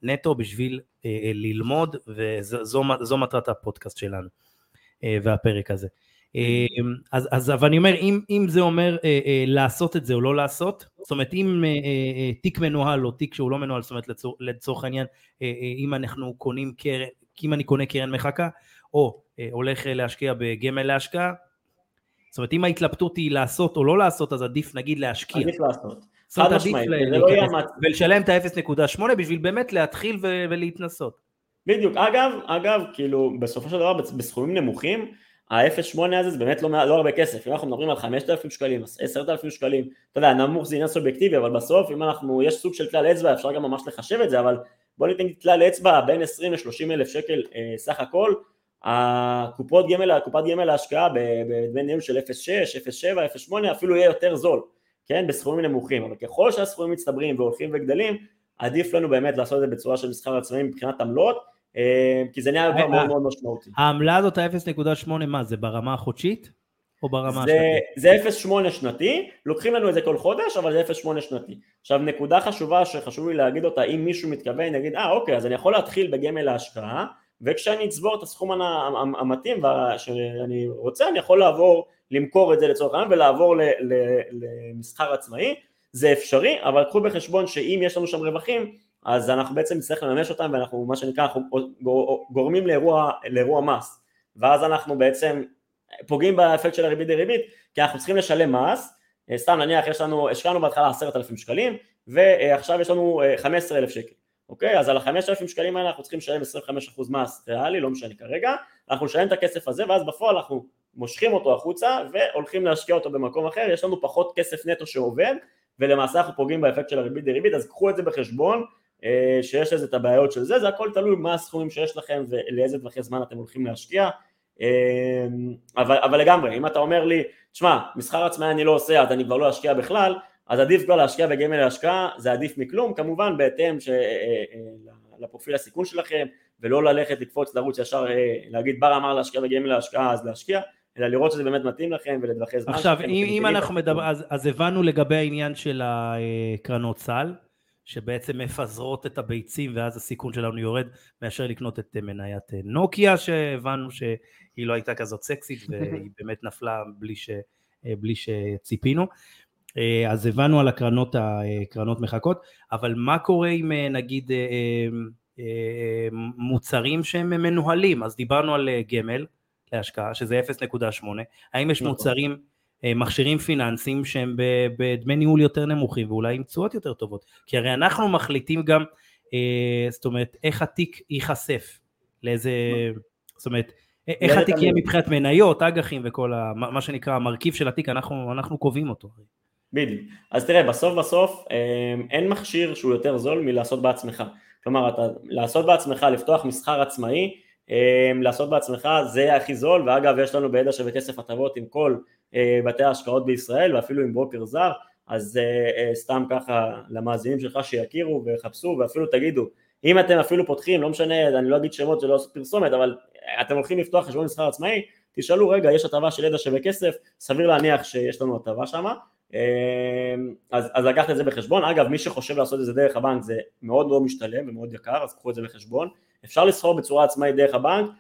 נטו בשביל אה, ללמוד, וזו מטרת הפודקאסט שלנו אה, והפרק הזה. אמ, אז, אז אבל אני אומר, אם, אם זה אומר אה, אה, לעשות את זה או לא לעשות, זאת אומרת אם אה, אה, אה, תיק מנוהל או תיק שהוא לא מנוהל, זאת אומרת לצור, לצורך העניין, אה, אה, אם אנחנו קונים קרן, אם אני קונה קרן מחקה, או אה, הולך להשקיע בגמל להשקעה, זאת אומרת אם ההתלבטות היא לעשות או לא לעשות, אז עדיף נגיד להשקיע. עדיף לעשות. חד משמעית, זה לא מצב. ולשלם את ה-0.8 בשביל באמת להתחיל ולהתנסות. בדיוק, אגב, אגב, כאילו בסופו של דבר בסכומים נמוכים, ה-0.8 הזה זה באמת לא, לא הרבה כסף, אם אנחנו מדברים על 5,000 שקלים, 10,000 שקלים, אתה יודע, נמוך זה עניין סובייקטיבי, אבל בסוף אם אנחנו, יש סוג של כלל אצבע, אפשר גם ממש לחשב את זה, אבל בוא ניתן כלל אצבע בין 20 ל-30 אלף שקל אה, סך הכל, הקופות גמל, הקופת גמל להשקעה בדמי ניהול של 0.6, 0.7, 0.8 אפילו יהיה יותר זול, כן, בסכומים נמוכים, אבל ככל שהסכומים מצטברים והולכים וגדלים, עדיף לנו באמת לעשות את זה בצורה של מסחר עצמאי מבחינת עמלות, כי זה נהיה כבר מאוד מאוד משמעותי. העמלה הזאת ה-0.8 מה זה ברמה החודשית? או ברמה השנתית? זה 0.8 שנתי, לוקחים לנו את זה כל חודש, אבל זה 0.8 שנתי. עכשיו נקודה חשובה שחשוב לי להגיד אותה, אם מישהו מתכוון, נגיד, אה אוקיי, אז אני יכול להתחיל בגמל להשקעה, וכשאני אצבור את הסכום המתאים שאני רוצה, אני יכול לעבור, למכור את זה לצורך העניין ולעבור למסחר עצמאי, זה אפשרי, אבל קחו בחשבון שאם יש לנו שם רווחים, אז אנחנו בעצם נצטרך לממש אותם ואנחנו מה שנקרא אנחנו גורמים לאירוע, לאירוע מס. ואז אנחנו בעצם פוגעים באפקט של הריבית דריבית כי אנחנו צריכים לשלם מס. אה, סתם נניח יש לנו, השקענו בהתחלה עשרת אלפים שקלים ועכשיו יש לנו אה, חמש עשרה אלף שקל. אוקיי? אז על החמש אלפים שקלים האלה אנחנו צריכים לשלם 25% מס ריאלי לא משנה כרגע. אנחנו נשלם את הכסף הזה ואז בפועל אנחנו מושכים אותו החוצה והולכים להשקיע אותו במקום אחר. יש לנו פחות כסף נטו שעובד ולמעשה אנחנו פוגעים באפקט של הריבית דריבית אז קחו את זה בחשבון שיש לזה את הבעיות של זה, זה הכל תלוי מה הסכומים שיש לכם ולאיזה טווחי זמן אתם הולכים להשקיע, אה, אבל, אבל לגמרי, אם אתה אומר לי, תשמע, מסחר עצמאי אני לא עושה אז אני כבר לא אשקיע בכלל, אז עדיף כבר להשקיע בגמל להשקעה, זה עדיף מכלום, כמובן בהתאם ש... אה, לפרופיל הסיכון שלכם, ולא ללכת לקפוץ לרוץ ישר להגיד בר אמר להשקיע בגמל להשקעה אז להשקיע, אלא לראות שזה באמת מתאים לכם ולטווחי זמן. עכשיו, אם, אם אנחנו מדברים, אז, אז הבנו לגבי העניין של הקרנות סל, שבעצם מפזרות את הביצים ואז הסיכון שלנו יורד מאשר לקנות את מניית נוקיה שהבנו שהיא לא הייתה כזאת סקסית והיא באמת נפלה בלי, ש, בלי שציפינו. אז הבנו על הקרנות, הקרנות מחכות. אבל מה קורה עם נגיד מוצרים שהם מנוהלים? אז דיברנו על גמל להשקעה שזה 0.8 האם יש נכון. מוצרים אה, מכשירים פיננסיים שהם בדמי ניהול יותר נמוכים ואולי עם תשואות יותר טובות. כי הרי אנחנו מחליטים גם אה, זאת אומרת איך התיק ייחשף לאיזה זאת אומרת איך התיק יהיה מבחינת מניות, אג"חים וכל ה, מה שנקרא המרכיב של התיק אנחנו, אנחנו קובעים אותו. בדיוק, אז תראה בסוף בסוף אה, אין מכשיר שהוא יותר זול מלעשות בעצמך, כלומר אתה לעשות בעצמך לפתוח מסחר עצמאי לעשות בעצמך זה הכי זול ואגב יש לנו בידע שווה כסף הטבות עם כל אה, בתי ההשקעות בישראל ואפילו עם ברוקר זר אז אה, אה, סתם ככה למאזינים שלך שיכירו ויחפשו ואפילו תגידו אם אתם אפילו פותחים לא משנה אני לא אגיד שמות זה לא פרסומת אבל אתם הולכים לפתוח חשבון מסחר עצמאי תשאלו רגע יש הטבה של ידע שווה כסף סביר להניח שיש לנו הטבה שמה? אז, אז לקחת את זה בחשבון, אגב מי שחושב לעשות את זה דרך הבנק זה מאוד לא משתלם ומאוד יקר אז קחו את זה בחשבון, אפשר לסחור בצורה עצמאית דרך הבנק,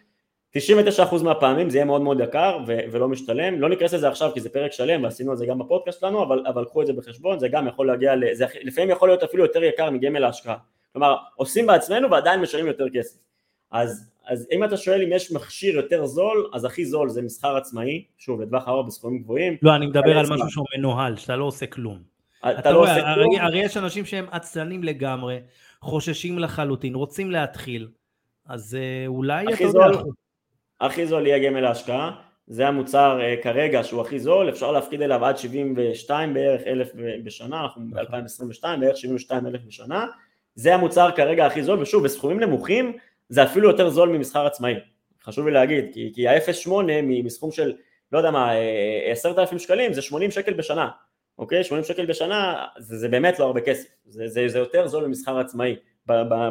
99% מהפעמים זה יהיה מאוד מאוד יקר ו- ולא משתלם, לא ניכנס לזה עכשיו כי זה פרק שלם ועשינו את זה גם בפודקאסט שלנו, אבל, אבל קחו את זה בחשבון, זה גם יכול להגיע, זה לפעמים יכול להיות אפילו יותר יקר מגמל להשקעה, כלומר עושים בעצמנו ועדיין משלמים יותר כסף, אז, אז אם אתה שואל אם יש מכשיר יותר זול, אז הכי זול זה מסחר עצמאי, שוב לטווח ארוך בסכומים גבוהים. לא, אני מדבר על משהו שהוא מנוהל, שאתה לא עושה כלום. אתה, אתה לא רואה, עושה הרי, כלום. הרי יש אנשים שהם עצלנים לגמרי, חוששים לחלוטין, רוצים להתחיל, אז אה, אולי אתה יודע... הכי זול יהיה גמל להשקעה, זה המוצר uh, כרגע שהוא הכי זול, אפשר להפקיד אליו עד 72 בערך אלף בשנה, אנחנו ב-2022 בערך 72 אלף בשנה, זה המוצר כרגע הכי זול, ושוב בסכומים נמוכים זה אפילו יותר זול ממסחר עצמאי, חשוב לי להגיד, כי, כי ה-0.8 מסכום של לא יודע מה, 10,000 שקלים זה 80 שקל בשנה, אוקיי? 80 שקל בשנה זה, זה באמת לא הרבה כסף, זה, זה, זה יותר זול ממסחר עצמאי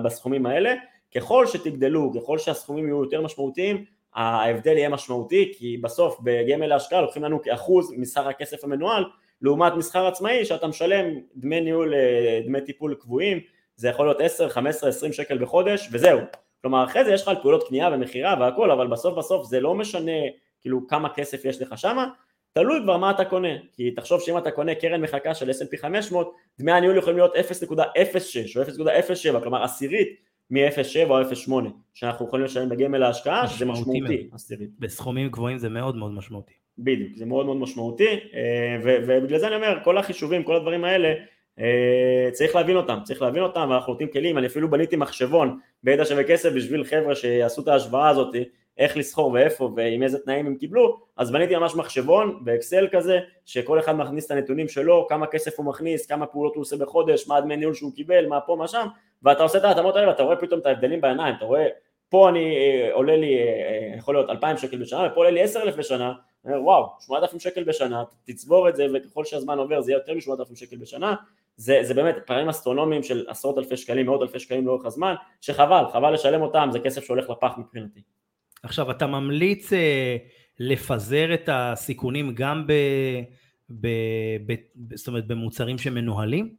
בסכומים האלה, ככל שתגדלו, ככל שהסכומים יהיו יותר משמעותיים, ההבדל יהיה משמעותי, כי בסוף בגמל להשקעה לוקחים לנו כאחוז מסחר הכסף המנוהל, לעומת מסחר עצמאי שאתה משלם דמי ניהול, אה, דמי טיפול קבועים, זה יכול להיות 10, 15, 20 שקל בחודש וזהו. כלומר אחרי זה יש לך על פעולות קנייה ומכירה והכל, אבל בסוף בסוף זה לא משנה כאילו כמה כסף יש לך שמה, תלוי כבר מה אתה קונה, כי תחשוב שאם אתה קונה קרן מחכה של S&P 500, דמי הניהול יכולים להיות 0.06 או 0.07, כלומר עשירית מ-0.7 או 0.8 שאנחנו יכולים לשלם בגמל להשקעה, שזה משמעותי. בסכומים גבוהים זה מאוד מאוד משמעותי. בדיוק, זה מאוד מאוד משמעותי, אה, ובגלל זה אני אומר, כל החישובים, כל הדברים האלה, אה, צריך להבין אותם, צריך להבין אותם, ואנחנו נותנים כלים, אני אפילו בניתי מחשבון בידע שווה כסף בשביל חבר'ה שיעשו את ההשוואה הזאת, איך לסחור ואיפה ועם איזה תנאים הם קיבלו, אז בניתי ממש מחשבון באקסל כזה, שכל אחד מכניס את הנתונים שלו, כמה כסף הוא מכניס, כמה פעולות הוא עושה בחודש, מה הדמי ניהול שהוא קיבל, מה פה, מה שם, ואתה עושה את ההתאמות האלה ואתה רואה פתאום את ההבדלים בעיניים, אתה רואה, פה אני אה, עולה לי, אה, יכול להיות 2,000 שקל בשנה, ופה עולה לי 10,000 בשנה, וואו, 8,000 שקל בשנה, תצבור את זה וככל שהזמן עובר זה יהיה יותר מ-8,000 שקל בשנה, זה, זה באמת פערים אסטרונומיים של עשרות אלפי שקלים, מאות אלפי שקלים לאורך הזמן, שחבל, חבל לשלם אותם, זה כסף שהולך לפח מבחינתי. עכשיו, אתה ממליץ אה, לפזר את הסיכונים גם ב, ב, ב, זאת אומרת, במוצרים שמנוהלים?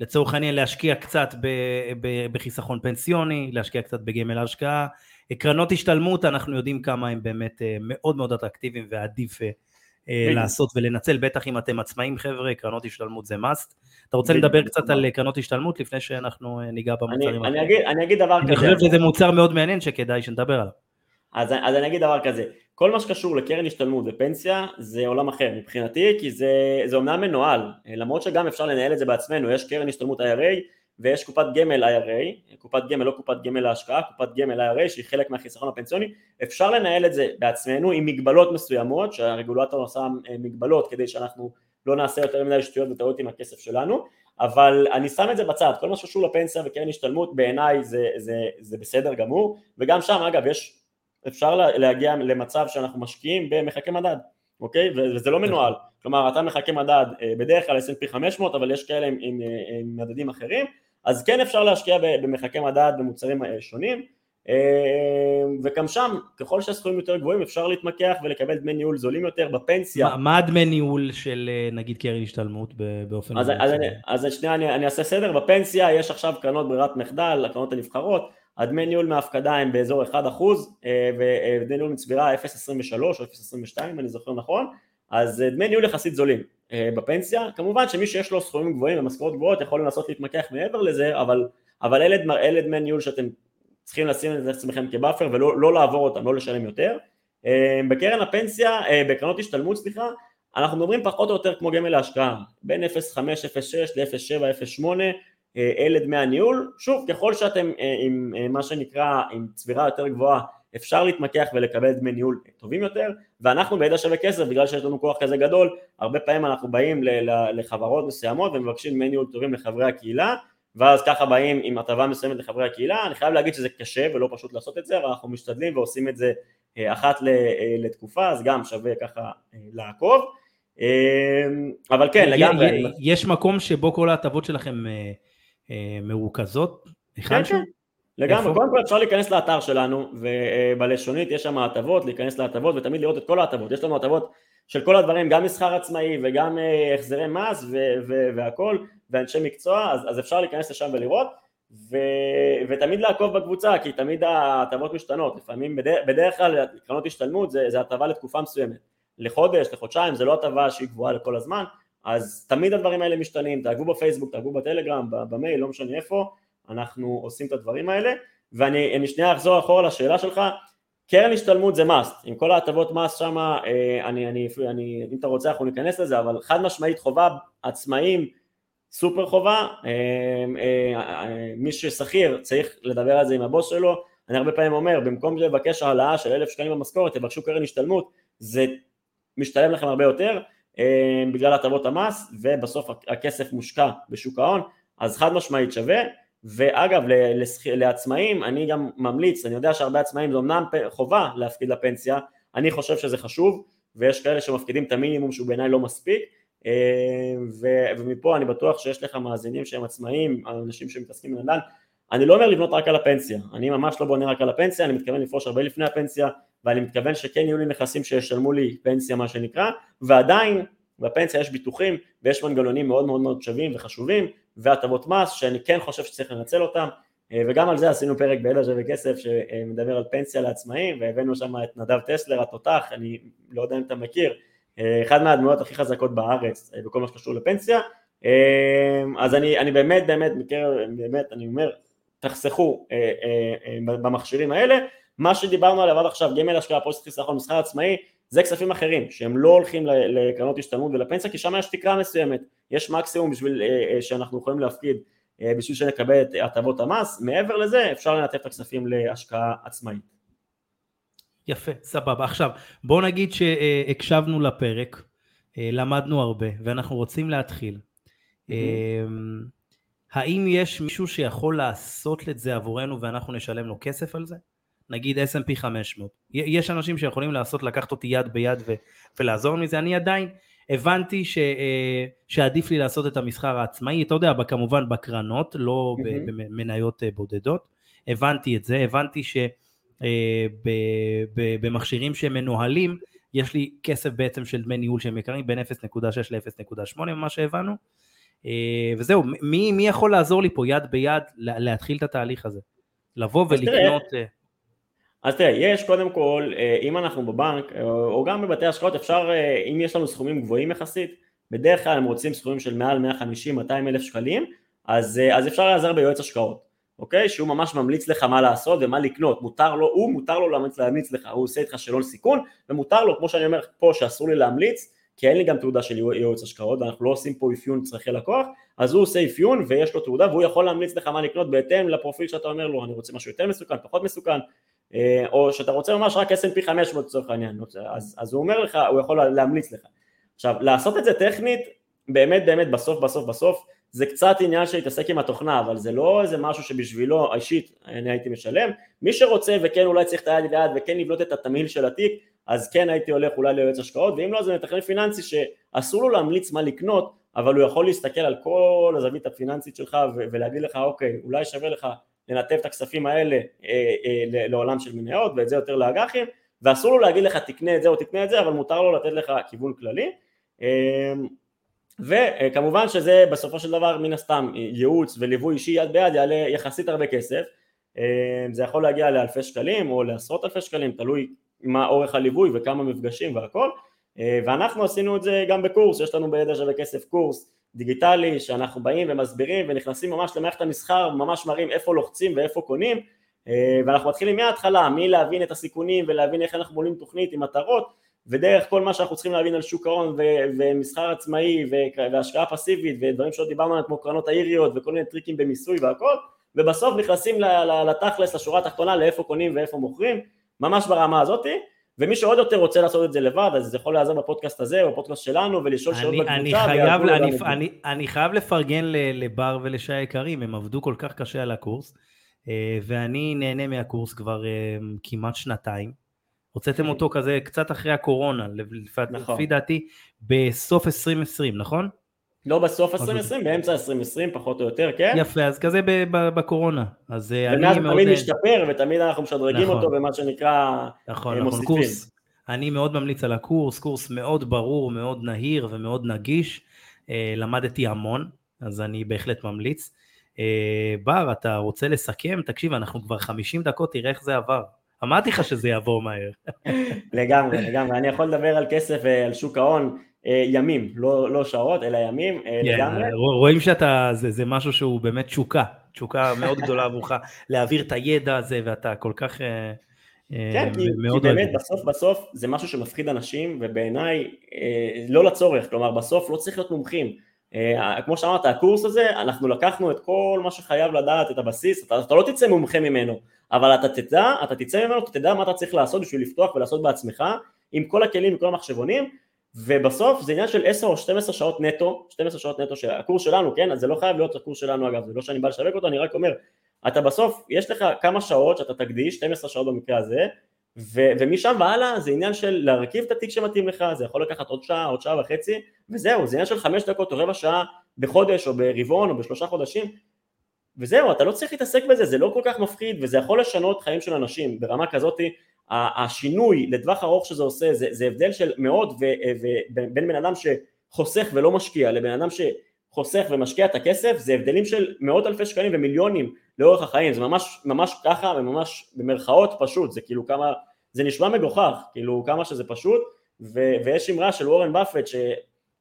לצורך העניין להשקיע קצת ב, ב, בחיסכון פנסיוני, להשקיע קצת בגמל ההשקעה. קרנות השתלמות, אנחנו יודעים כמה הם באמת אה, מאוד מאוד אטרקטיביים ועדיף אה, אה, לעשות ולנצל, בטח אם אתם עצמאים חבר'ה, קרנות השתלמות זה must. אתה רוצה לדבר קצת על קרנות השתלמות לפני שאנחנו ניגע במוצרים האחרים? אני אגיד דבר כזה. אני חושב שזה מוצר מאוד מעניין שכדאי שנדבר עליו. אז, אז אני אגיד דבר כזה, כל מה שקשור לקרן השתלמות ופנסיה זה עולם אחר מבחינתי כי זה, זה אומנם מנוהל, למרות שגם אפשר לנהל את זה בעצמנו, יש קרן השתלמות IRA ויש קופת גמל IRA, קופת גמל לא קופת גמל להשקעה, קופת גמל IRA שהיא חלק מהחיסכון הפנסיוני, אפשר לנהל את זה בעצמנו עם מגבלות מסוימות שהרגולטור עושה אה, מגבלות כדי שאנחנו לא נעשה יותר מדי שטויות וטעויות עם הכסף שלנו, אבל אני שם את זה בצד, כל מה שקשור לפנסיה וקרן השתלמות בעיניי זה, זה, זה בסדר גמור, וגם שם אגב יש אפשר להגיע למצב שאנחנו משקיעים במחקי מדד, אוקיי? וזה לא מנוהל, כלומר אתה מחכה מדד אה, בדרך כלל S&P 500 אבל יש כאלה עם, עם, עם מדדים אחרים, אז כן אפשר להשקיע במחקי מדד במוצרים אה, שונים, אה, וגם שם ככל שהסכומים יותר גבוהים אפשר להתמקח ולקבל דמי ניהול זולים יותר בפנסיה. מה, מה דמי ניהול של נגיד קרן השתלמות באופן... אז, אז, אני, אז שנייה אני, אני אעשה סדר, בפנסיה יש עכשיו קרנות ברירת מחדל, הקרנות הנבחרות, הדמי ניהול מהפקדה הם באזור 1% אה, ודמי ניהול מצבירה 0.23 או 0.22 אם אני זוכר נכון, אז אה, דמי ניהול יחסית זולים אה, בפנסיה, כמובן שמי שיש לו סכומים גבוהים ומשכורות גבוהות יכול לנסות להתמקח מעבר לזה, אבל, אבל אלה, אלה דמי ניהול שאתם צריכים לשים את עצמכם כבאפר ולא לא לעבור אותם, לא לשלם יותר. בקרן הפנסיה, בקרנות השתלמות סליחה, אנחנו מדברים פחות או יותר כמו גמל להשקעה, בין 0.5, 0.6 ל-0.7, 0.8 אה, אלה דמי הניהול, שוב ככל שאתם אה, עם אה, מה שנקרא עם צבירה יותר גבוהה אפשר להתמקח ולקבל דמי ניהול טובים יותר ואנחנו בידע שווה כסף בגלל שיש לנו כוח כזה גדול הרבה פעמים אנחנו באים לחברות מסוימות ומבקשים דמי ניהול טובים לחברי הקהילה ואז ככה באים עם הטבה מסוימת לחברי הקהילה אני חייב להגיד שזה קשה ולא פשוט לעשות את זה אבל אנחנו משתדלים ועושים את זה אחת לתקופה אז גם שווה ככה לעקוב. אבל כן לגמרי. יש מקום שבו כל ההטבות שלכם אה, מרוכזות? כן, כן, לגמרי, קודם כל אפשר להיכנס לאתר שלנו ובלשונית יש שם הטבות, להיכנס להטבות ותמיד לראות את כל ההטבות, יש לנו הטבות של כל הדברים, גם מסחר עצמאי וגם אה, החזרי מס והכל ואנשי מקצוע, אז, אז אפשר להיכנס לשם ולראות. ו, ותמיד לעקוב בקבוצה, כי תמיד ההטבות משתנות, לפעמים, בדרך, בדרך כלל קרנות השתלמות זה, זה הטבה לתקופה מסוימת, לחודש, לחודשיים, זה לא הטבה שהיא גבוהה לכל הזמן, אז תמיד הדברים האלה משתנים, תעקבו בפייסבוק, תעקבו בטלגרם, במייל, לא משנה איפה, אנחנו עושים את הדברים האלה, ואני שנייה אחזור אחורה לשאלה שלך, קרן השתלמות זה must, עם כל ההטבות מס שם, אה, אני, אני, אני, אם אתה רוצה אנחנו ניכנס לזה, אבל חד משמעית חובה, עצמאים, סופר חובה, אה, אה, מי ששכיר צריך לדבר על זה עם הבוס שלו, אני הרבה פעמים אומר, במקום לבקש העלאה של אלף שקלים במשכורת, תבקשו קרן השתלמות, זה משתלם לכם הרבה יותר, בגלל הטבות המס, ובסוף הכסף מושקע בשוק ההון, אז חד משמעית שווה, ואגב לעצמאים אני גם ממליץ, אני יודע שהרבה עצמאים זה אמנם חובה להפקיד לפנסיה, אני חושב שזה חשוב ויש כאלה שמפקידים את המינימום שהוא בעיניי לא מספיק אה, ומפה אני בטוח שיש לך מאזינים שהם עצמאים, אנשים שמתעסקים בנדל"ן, אני לא אומר לבנות רק על הפנסיה, אני ממש לא בונה רק על הפנסיה, אני מתכוון לפרוש הרבה לפני הפנסיה ואני מתכוון שכן יהיו לי נכסים שישלמו לי פנסיה מה שנקרא ועדיין בפנסיה יש ביטוחים ויש מנגנונים מאוד מאוד מאוד שווים וחשובים והטבות מס שאני כן חושב שצריך לנצל אותם אה, וגם על זה עשינו פרק בידע שווה כסף שמדבר על פנסיה לעצמאים והבאנו שם את נדב טסלר התותח, אני לא יודע אם אתה מכיר, אה, אחד מהדמויות הכי חזקות בארץ אה, בכל מה שקשור לפנסיה. אז אני, אני באמת באמת מכיר, באמת אני אומר תחסכו במכשירים האלה מה שדיברנו עליו עד עכשיו גמל השקעה פוסט חיסכון מסחר עצמאי זה כספים אחרים שהם לא הולכים לקרנות השתלמות ולפנסיה כי שם יש תקרה מסוימת, יש מקסימום בשביל אה, אה, שאנחנו יכולים להפקיד אה, בשביל שנקבל את הטבות המס, מעבר לזה אפשר לנתב את הכספים להשקעה עצמאית. יפה, סבבה. עכשיו בואו נגיד שהקשבנו לפרק, למדנו הרבה ואנחנו רוצים להתחיל. Mm-hmm. האם יש מישהו שיכול לעשות את זה עבורנו ואנחנו נשלם לו כסף על זה? נגיד S&P 500. יש אנשים שיכולים לעשות, לקחת אותי יד ביד ו, ולעזור מזה, אני עדיין הבנתי ש, אה, שעדיף לי לעשות את המסחר העצמאי, אתה יודע, כמובן בקרנות, לא mm-hmm. במניות אה, בודדות, הבנתי את זה, הבנתי שבמכשירים אה, שמנוהלים, יש לי כסף בעצם של דמי ניהול שהם יקרים בין 0.6 ל-0.8 ממה שהבנו, וזהו, מי, מי יכול לעזור לי פה יד ביד להתחיל את התהליך הזה? לבוא ולקנות... אז תראה, יש קודם כל, אה, אם אנחנו בבנק, אה, או גם בבתי השקעות, אפשר, אה, אם יש לנו סכומים גבוהים יחסית, בדרך כלל הם רוצים סכומים של מעל 150-200 אלף שקלים, אז, אז אפשר להיעזר ביועץ השקעות, אוקיי? שהוא ממש ממליץ לך מה לעשות ומה לקנות, מותר לו, הוא מותר לו להמליץ, להמליץ לך, הוא עושה איתך שאלון סיכון, ומותר לו, כמו שאני אומר פה, שאסור לי להמליץ, כי אין לי גם תעודה של יועץ השקעות, ואנחנו לא עושים פה אפיון צרכי לקוח, אז הוא עושה אפיון ויש לו תעודה והוא יכול להמליץ לך מה לקנות בהתאם לפרופיל שאתה אומר לו, אני רוצה משהו יותר מסוכן, פחות מסוכן, אה, או שאתה רוצה ממש רק S&P 500 לצורך העניין, אז, אז הוא אומר לך, הוא יכול להמליץ לך. עכשיו, לעשות את זה טכנית, באמת באמת בסוף בסוף בסוף, זה קצת עניין של להתעסק עם התוכנה, אבל זה לא איזה משהו שבשבילו אישית אני הייתי משלם. מי שרוצה וכן אולי צריך את היד ביד וכן לבנות את התמהיל של התיק, אז כן הייתי הולך אולי ליועץ השקעות, ואם לא זה מתכנן פיננסי שאסור לו להמליץ מה לקנות, אבל הוא יכול להסתכל על כל הזווית הפיננסית שלך ולהגיד לך אוקיי, אולי שווה לך לנתב את הכספים האלה אה, אה, לעולם של מניות ואת זה יותר לאג"חים. ואסור לו להגיד לך תקנה את זה או תקנה את זה אבל מותר לו לתת לך כיוון כללי. אה, וכמובן שזה בסופו של דבר מן הסתם ייעוץ וליווי אישי יד ביד יעלה יחסית הרבה כסף. זה יכול להגיע לאלפי שקלים או לעשרות אלפי שקלים תלוי מה אורך הליווי וכמה מפגשים והכל. ואנחנו עשינו את זה גם בקורס יש לנו בידע שווה כסף קורס דיגיטלי שאנחנו באים ומסבירים ונכנסים ממש למערכת המסחר, ממש מראים איפה לוחצים ואיפה קונים. אה, ואנחנו מתחילים מההתחלה, מלהבין את הסיכונים ולהבין איך אנחנו בונים תוכנית עם מטרות ודרך כל מה שאנחנו צריכים להבין על שוק ההון ו- ומסחר עצמאי ו- והשקעה פסיבית ודברים שעוד דיברנו עליהם כמו קרנות האיריות וכל מיני טריקים במיסוי והכל ובסוף נכנסים לתכלס, לשורה התחתונה, לאיפה קונים ואיפה מוכרים, ממש ברמה הזאתי ומי שעוד יותר רוצה לעשות את זה לבד, אז יכול לעזור בפודקאסט הזה, או בפודקאסט שלנו, ולשאול שאלות בקבוצה. אני חייב, אני, אני, אני חייב לפרגן לבר ולשי היקרים, הם עבדו כל כך קשה על הקורס, אה, ואני נהנה מהקורס כבר אה, כמעט שנתיים. הוצאתם אותו כזה קצת אחרי הקורונה, נכון. לפי דעתי, בסוף 2020, נכון? לא בסוף 2020, באמצע 2020 פחות או יותר, כן? יפה, אז כזה בקורונה. אז אה, אני מאוד... תמיד משתפר ותמיד אנחנו משדרגים נכון. אותו במה שנקרא נכון, נכון, מוסיפים. קורס. אני מאוד ממליץ על הקורס, קורס מאוד ברור, מאוד נהיר ומאוד נגיש. אה, למדתי המון, אז אני בהחלט ממליץ. אה, בר, אתה רוצה לסכם? תקשיב, אנחנו כבר 50 דקות, תראה איך זה עבר. אמרתי לך שזה יעבור מהר. לגמרי, לגמרי. אני יכול לדבר על כסף ועל שוק ההון אה, ימים, לא, לא שעות, אלא ימים, אה, yeah, לגמרי. רואים שאתה, זה, זה משהו שהוא באמת תשוקה, תשוקה מאוד גדולה עבורך, להעביר את הידע הזה, ואתה כל כך... כן, כי, כי באמת בסוף בסוף זה משהו שמפחיד אנשים, ובעיניי לא לצורך, כלומר בסוף לא צריך להיות מומחים. כמו שאמרת, הקורס הזה, אנחנו לקחנו את כל מה שחייב לדעת, את הבסיס, אתה, אתה לא תצא מומחה ממנו, אבל אתה תדע, אתה תצא ממנו, אתה תדע מה אתה צריך לעשות בשביל לפתוח ולעשות בעצמך, עם כל הכלים וכל המחשבונים, ובסוף זה עניין של 10 או 12 שעות נטו, 12 שעות נטו של הקורס שלנו, כן? אז זה לא חייב להיות הקורס שלנו אגב, זה לא שאני בא לשווק אותו, אני רק אומר, אתה בסוף, יש לך כמה שעות שאתה תקדיש, 12 שעות במקרה הזה, ו- ומשם והלאה זה עניין של להרכיב את התיק שמתאים לך, זה יכול לקחת עוד שעה, עוד שעה וחצי, וזהו, זה עניין של חמש דקות או רבע שעה בחודש או ברבעון או בשלושה חודשים, וזהו, אתה לא צריך להתעסק בזה, זה לא כל כך מפחיד, וזה יכול לשנות חיים של אנשים ברמה כזאתי, השינוי לטווח ארוך שזה עושה, זה, זה הבדל של מאות ובין בן אדם שחוסך ולא משקיע לבן אדם שחוסך ומשקיע את הכסף, זה הבדלים של מאות אלפי שקלים ומיליונים לאורך החיים, זה ממש, ממש ככה וממש במרכאות פשוט, זה כאילו כמה, זה נשמע מגוחך, כאילו כמה שזה פשוט, ו, ויש אמרה של וורן באפט ש...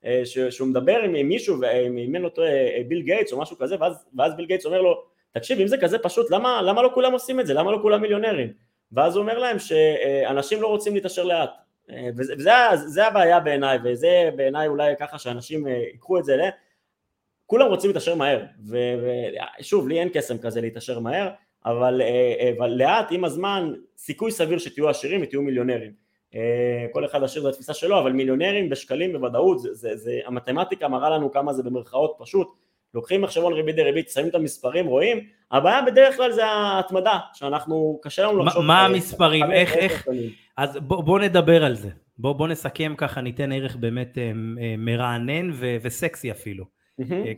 אה, שהוא מדבר עם מישהו ומראיין אותו ביל גייטס או משהו כזה ואז, ואז ביל גייטס אומר לו תקשיב אם זה כזה פשוט למה, למה לא כולם עושים את זה? למה לא כולם מיליונרים ואז הוא אומר להם שאנשים לא רוצים להתעשר לאט. אה, וזה, וזה הבעיה בעיניי וזה בעיניי אולי ככה שאנשים אה, ייקחו את זה ל... כולם רוצים להתעשר מהר ושוב לי אין קסם כזה להתעשר מהר אבל, אבל לאט עם הזמן סיכוי סביר שתהיו עשירים ותהיו מיליונרים. אה, כל אחד עשיר בתפיסה שלו, אבל מיליונרים בשקלים בוודאות, זה, זה, זה, המתמטיקה מראה לנו כמה זה במרכאות פשוט, לוקחים מחשבון ריבית דריבית, שמים את המספרים, רואים, הבעיה בדרך כלל זה ההתמדה, שאנחנו, קשה לנו לחשוב... מה המספרים, איך, איך, אז בוא, בוא נדבר על זה, בוא, בוא נסכם ככה, ניתן ערך באמת אה, אה, מרענן ו, וסקסי אפילו,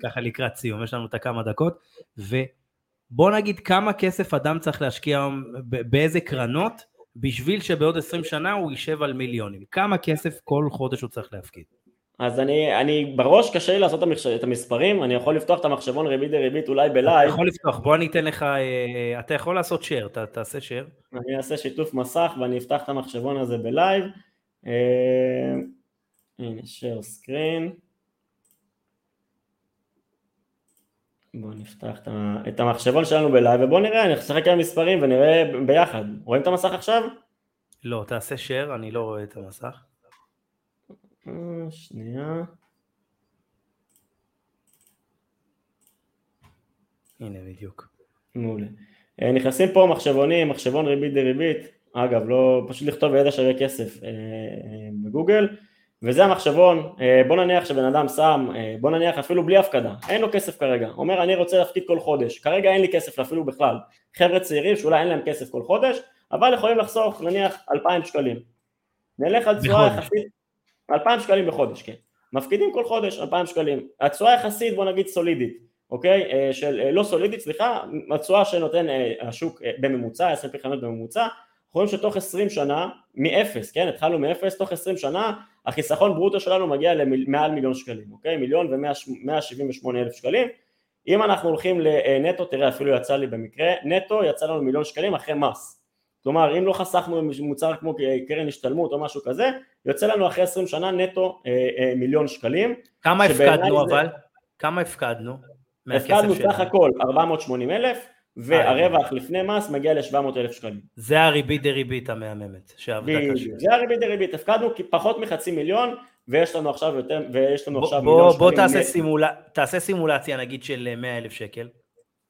ככה לקראת סיום, יש לנו את הכמה דקות, ובוא נגיד כמה כסף אדם צריך להשקיע באיזה קרנות, בשביל שבעוד 20 שנה הוא יישב על מיליונים. כמה כסף כל חודש הוא צריך להפקיד? אז אני, אני בראש קשה לי לעשות את המספרים, אני יכול לפתוח את המחשבון ריבית דריבית אולי ב live. אתה יכול לפתוח, בוא אני אתן לך, אה, אתה יכול לעשות share, ת, תעשה share. אני אעשה שיתוף מסך ואני אפתח את המחשבון הזה ב live. אה, הנה share screen. בואו נפתח את המחשבון שלנו ב live ובואו נראה, אני אשחק עם מספרים ונראה ביחד. רואים את המסך עכשיו? לא, תעשה share, אני לא רואה את המסך. אה, שנייה. הנה בדיוק. מעולה. אה, נכנסים פה מחשבונים, מחשבון ריבית דריבית, אגב, לא, פשוט לכתוב ידע שווה כסף אה, בגוגל. וזה המחשבון, בוא נניח שבן אדם שם, בוא נניח אפילו בלי הפקדה, אין לו כסף כרגע, אומר אני רוצה להפקיד כל חודש, כרגע אין לי כסף אפילו בכלל, חבר'ה צעירים שאולי אין להם כסף כל חודש, אבל יכולים לחסוך נניח 2,000 שקלים, נלך על תשואה יחסית, 2,000 שקלים בחודש, כן, מפקידים כל חודש 2,000 שקלים, התשואה יחסית בוא נגיד סולידית, אוקיי, אה, של, לא סולידית סליחה, התשואה שנותן השוק בממוצע, S&P 500 בממוצע, רואים שתוך 20 שנה, מאפס, כן, התחלנו מאפס, תוך 20 שנה החיסכון ברוטו שלנו מגיע למעל מיליון שקלים, אוקיי? מיליון ומאה שבעים ושמונה אלף שקלים. אם אנחנו הולכים לנטו, תראה אפילו יצא לי במקרה, נטו יצא לנו מיליון שקלים אחרי מס. כלומר אם לא חסכנו מוצר כמו קרן השתלמות או משהו כזה, יוצא לנו אחרי 20 שנה נטו אה, אה, מיליון שקלים. כמה הפקדנו אבל? כמה הפקדנו? הפקדנו סך הכל 480 אלף, והרווח לפני מס מגיע ל-700 אלף שקלים. זה הריבית דריבית המהממת שעבדה קשה. זה הריבית דריבית, הפקדנו פחות מחצי מיליון ויש לנו עכשיו יותר, ויש לנו עכשיו מיליון שקלים. בוא תעשה, סימול... תעשה סימולציה נגיד של 100 אלף שקל.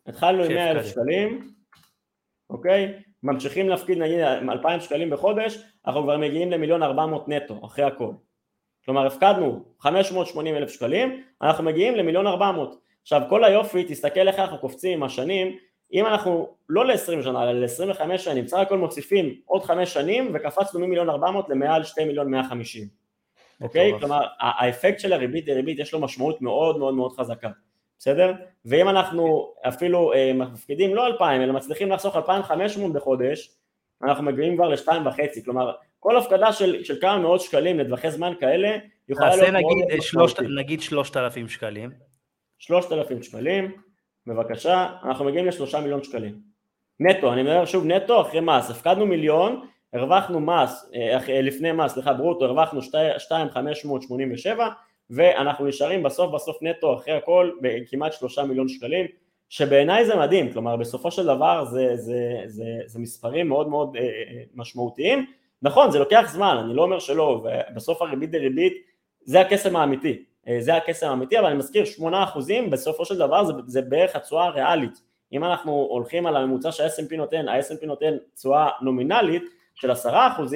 התחלנו עם 100 אלף שקלים, אוקיי? ממשיכים להפקיד נגיד 2,000 שקלים בחודש, אנחנו כבר מגיעים למיליון 400 נטו אחרי הכל. כלומר הפקדנו 580 אלף שקלים, אנחנו מגיעים למיליון 400. עכשיו כל היופי, תסתכל איך אנחנו קופצים עם השנים, אם אנחנו לא ל-20 שנה אלא ל-25 שנים, בסך הכל מוסיפים עוד 5 שנים וקפצנו ממיליון 400 למעל 2 מיליון 150 אוקיי? כלומר האפקט של הריבית דריבית יש לו משמעות מאוד מאוד מאוד חזקה בסדר? ואם אנחנו אפילו אה, מפקידים לא 2,000 אלא מצליחים לחסוך 2,500 בחודש אנחנו מגיעים כבר ל-2.5 כלומר כל הפקדה של, של כמה מאות שקלים לטווחי זמן כאלה יכולה להיות מאוד... נגיד, שלושת, נגיד 3,000 שקלים 3,000 שקלים בבקשה, אנחנו מגיעים לשלושה מיליון שקלים. נטו, אני מדבר שוב נטו אחרי מס, הפקדנו מיליון, הרווחנו מס, אה, לפני מס, סליחה, ברוטו, הרווחנו 2,587 ואנחנו נשארים בסוף בסוף נטו אחרי הכל בכמעט שלושה מיליון שקלים, שבעיניי זה מדהים, כלומר בסופו של דבר זה, זה, זה, זה מספרים מאוד מאוד אה, אה, משמעותיים, נכון זה לוקח זמן, אני לא אומר שלא, ובסוף הריבית דריבית זה הקסם האמיתי, זה הקסם האמיתי, אבל אני מזכיר 8% בסופו של דבר זה, זה בערך התשואה הריאלית, אם אנחנו הולכים על הממוצע שה-S&P נותן, ה-S&P נותן תשואה נומינלית של 10%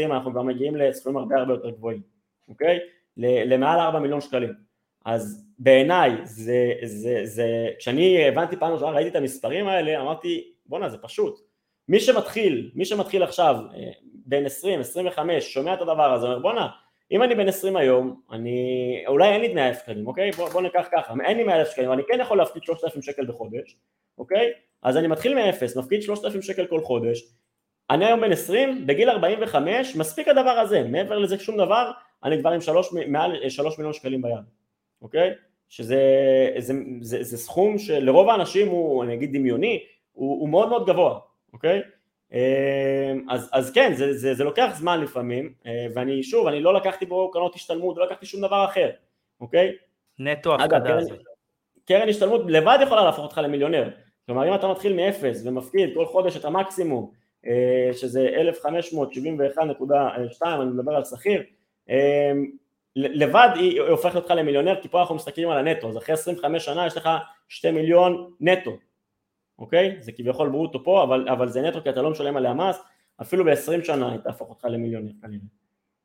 אנחנו כבר מגיעים לסכומים הרבה הרבה יותר גבוהים, אוקיי? למעל 4 מיליון שקלים. אז בעיניי, זה, זה, זה, כשאני הבנתי פעם ראשונה, ראיתי את המספרים האלה, אמרתי, בואנה זה פשוט. מי שמתחיל, מי שמתחיל עכשיו, אה, בין 20, 25, שומע את הדבר הזה, אומר בואנה, אם אני בן 20 היום, אני, אולי אין לי דמי אלף שקלים, אוקיי? בוא, בוא ניקח ככה, אין לי 100 אלף שקלים, אני כן יכול להפקיד 3,000 שקל בחודש, אוקיי? אז אני מתחיל מאפס, מפקיד 3,000 שקל כל חודש, אני היום בן 20, בגיל 45, מספיק הדבר הזה, מעבר לזה שום דבר, אני כבר עם שלוש, מעל 3 מיליון שקלים ביד, אוקיי? שזה זה, זה, זה סכום שלרוב האנשים הוא, אני אגיד דמיוני, הוא, הוא מאוד מאוד גבוה, אוקיי? אז, אז כן, זה, זה, זה לוקח זמן לפעמים, ואני שוב, אני לא לקחתי בו קרנות השתלמות, לא לקחתי שום דבר אחר, אוקיי? נטו הפקדה הזאת. קרן השתלמות לבד יכולה להפוך אותך למיליונר, כלומר אם אתה מתחיל מאפס ומפקיד כל חודש את המקסימום אה, שזה 1571.2 אני מדבר על שכיר אה, לבד היא הופכת אותך למיליונר כי פה אנחנו מסתכלים על הנטו אז אחרי 25 שנה יש לך 2 מיליון נטו אוקיי? זה כביכול ברוטו פה אבל, אבל זה נטו כי אתה לא משלם עליה מס אפילו ב-20 שנה היא תהפוך אותך למיליונר כנראה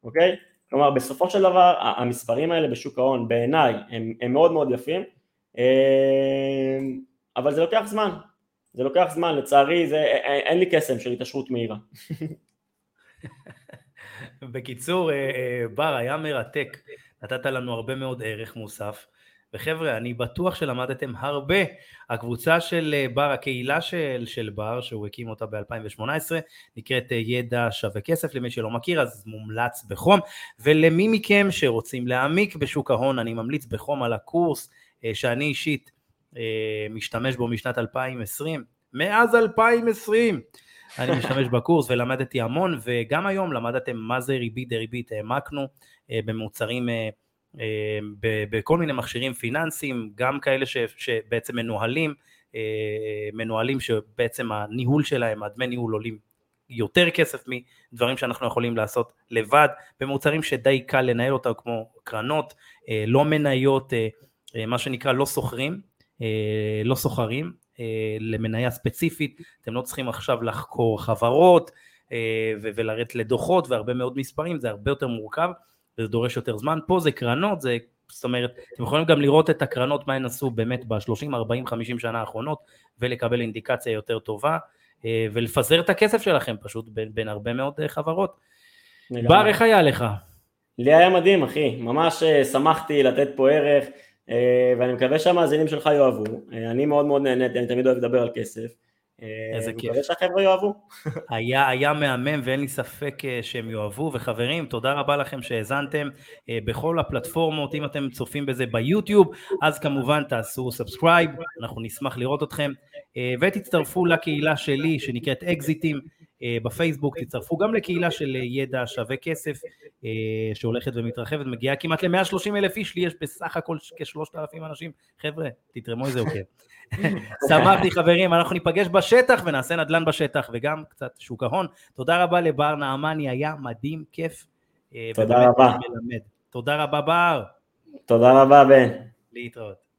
אוקיי? כלומר בסופו של דבר המספרים האלה בשוק ההון בעיניי הם, הם מאוד מאוד יפים אה, אבל זה לוקח זמן, זה לוקח זמן, לצערי זה, אין לי קסם של התעשרות מהירה. בקיצור, אה, אה, בר, היה מרתק, נתת לנו הרבה מאוד ערך מוסף, וחבר'ה, אני בטוח שלמדתם הרבה. הקבוצה של אה, בר, הקהילה של, של בר, שהוא הקים אותה ב-2018, נקראת ידע שווה כסף, למי שלא מכיר, אז מומלץ בחום, ולמי מכם שרוצים להעמיק בשוק ההון, אני ממליץ בחום על הקורס שאני אישית משתמש בו משנת 2020, מאז 2020 אני משתמש בקורס ולמדתי המון וגם היום למדתם מה זה ריבית דריבית, העמקנו אה, במוצרים, אה, בכל מיני מכשירים פיננסיים, גם כאלה ש, שבעצם מנוהלים, מנוהלים שבעצם הניהול שלהם, הדמי ניהול עולים יותר כסף מדברים שאנחנו יכולים לעשות לבד, במוצרים שדי קל לנהל אותם כמו קרנות, לא מניות, מה שנקרא לא סוחרים, אה, לא סוחרים. אה, למניה ספציפית, אתם לא צריכים עכשיו לחקור חברות אה, ולרדת לדוחות והרבה מאוד מספרים, זה הרבה יותר מורכב וזה דורש יותר זמן, פה זה קרנות, זה זאת אומרת, אתם יכולים גם לראות את הקרנות מה הן עשו באמת ב-30, 40, 50 שנה האחרונות ולקבל אינדיקציה יותר טובה ולפזר את הכסף שלכם פשוט בין, בין הרבה מאוד חברות. בר, איך היה לך? לי היה מדהים אחי, ממש שמחתי לתת פה ערך, אה, ואני מקווה שהמאזינים שלך יאהבו, אה, אני מאוד מאוד נהניתי, אני תמיד אוהב לדבר על כסף. אה, איזה כיף. מקווה שהחבר'ה יאהבו. היה, היה מהמם ואין לי ספק שהם יאהבו, וחברים, תודה רבה לכם שהאזנתם בכל הפלטפורמות, אם אתם צופים בזה ביוטיוב, אז כמובן תעשו subscribe, אנחנו נשמח לראות אתכם, ותצטרפו לקהילה שלי שנקראת אקזיטים. אה, בפייסבוק, תצטרפו גם לקהילה של ידע שווה כסף אה, שהולכת ומתרחבת, מגיעה כמעט ל-130 אלף איש, לי יש בסך הכל כ-3,000 אנשים, חבר'ה, תתרמו איזה אוקיי. שמחתי חברים, אנחנו ניפגש בשטח ונעשה נדל"ן בשטח וגם קצת שוק ההון. תודה רבה לבר נעמני, היה מדהים, כיף. אה, תודה רבה. תודה רבה בר. תודה רבה בן. להתראות.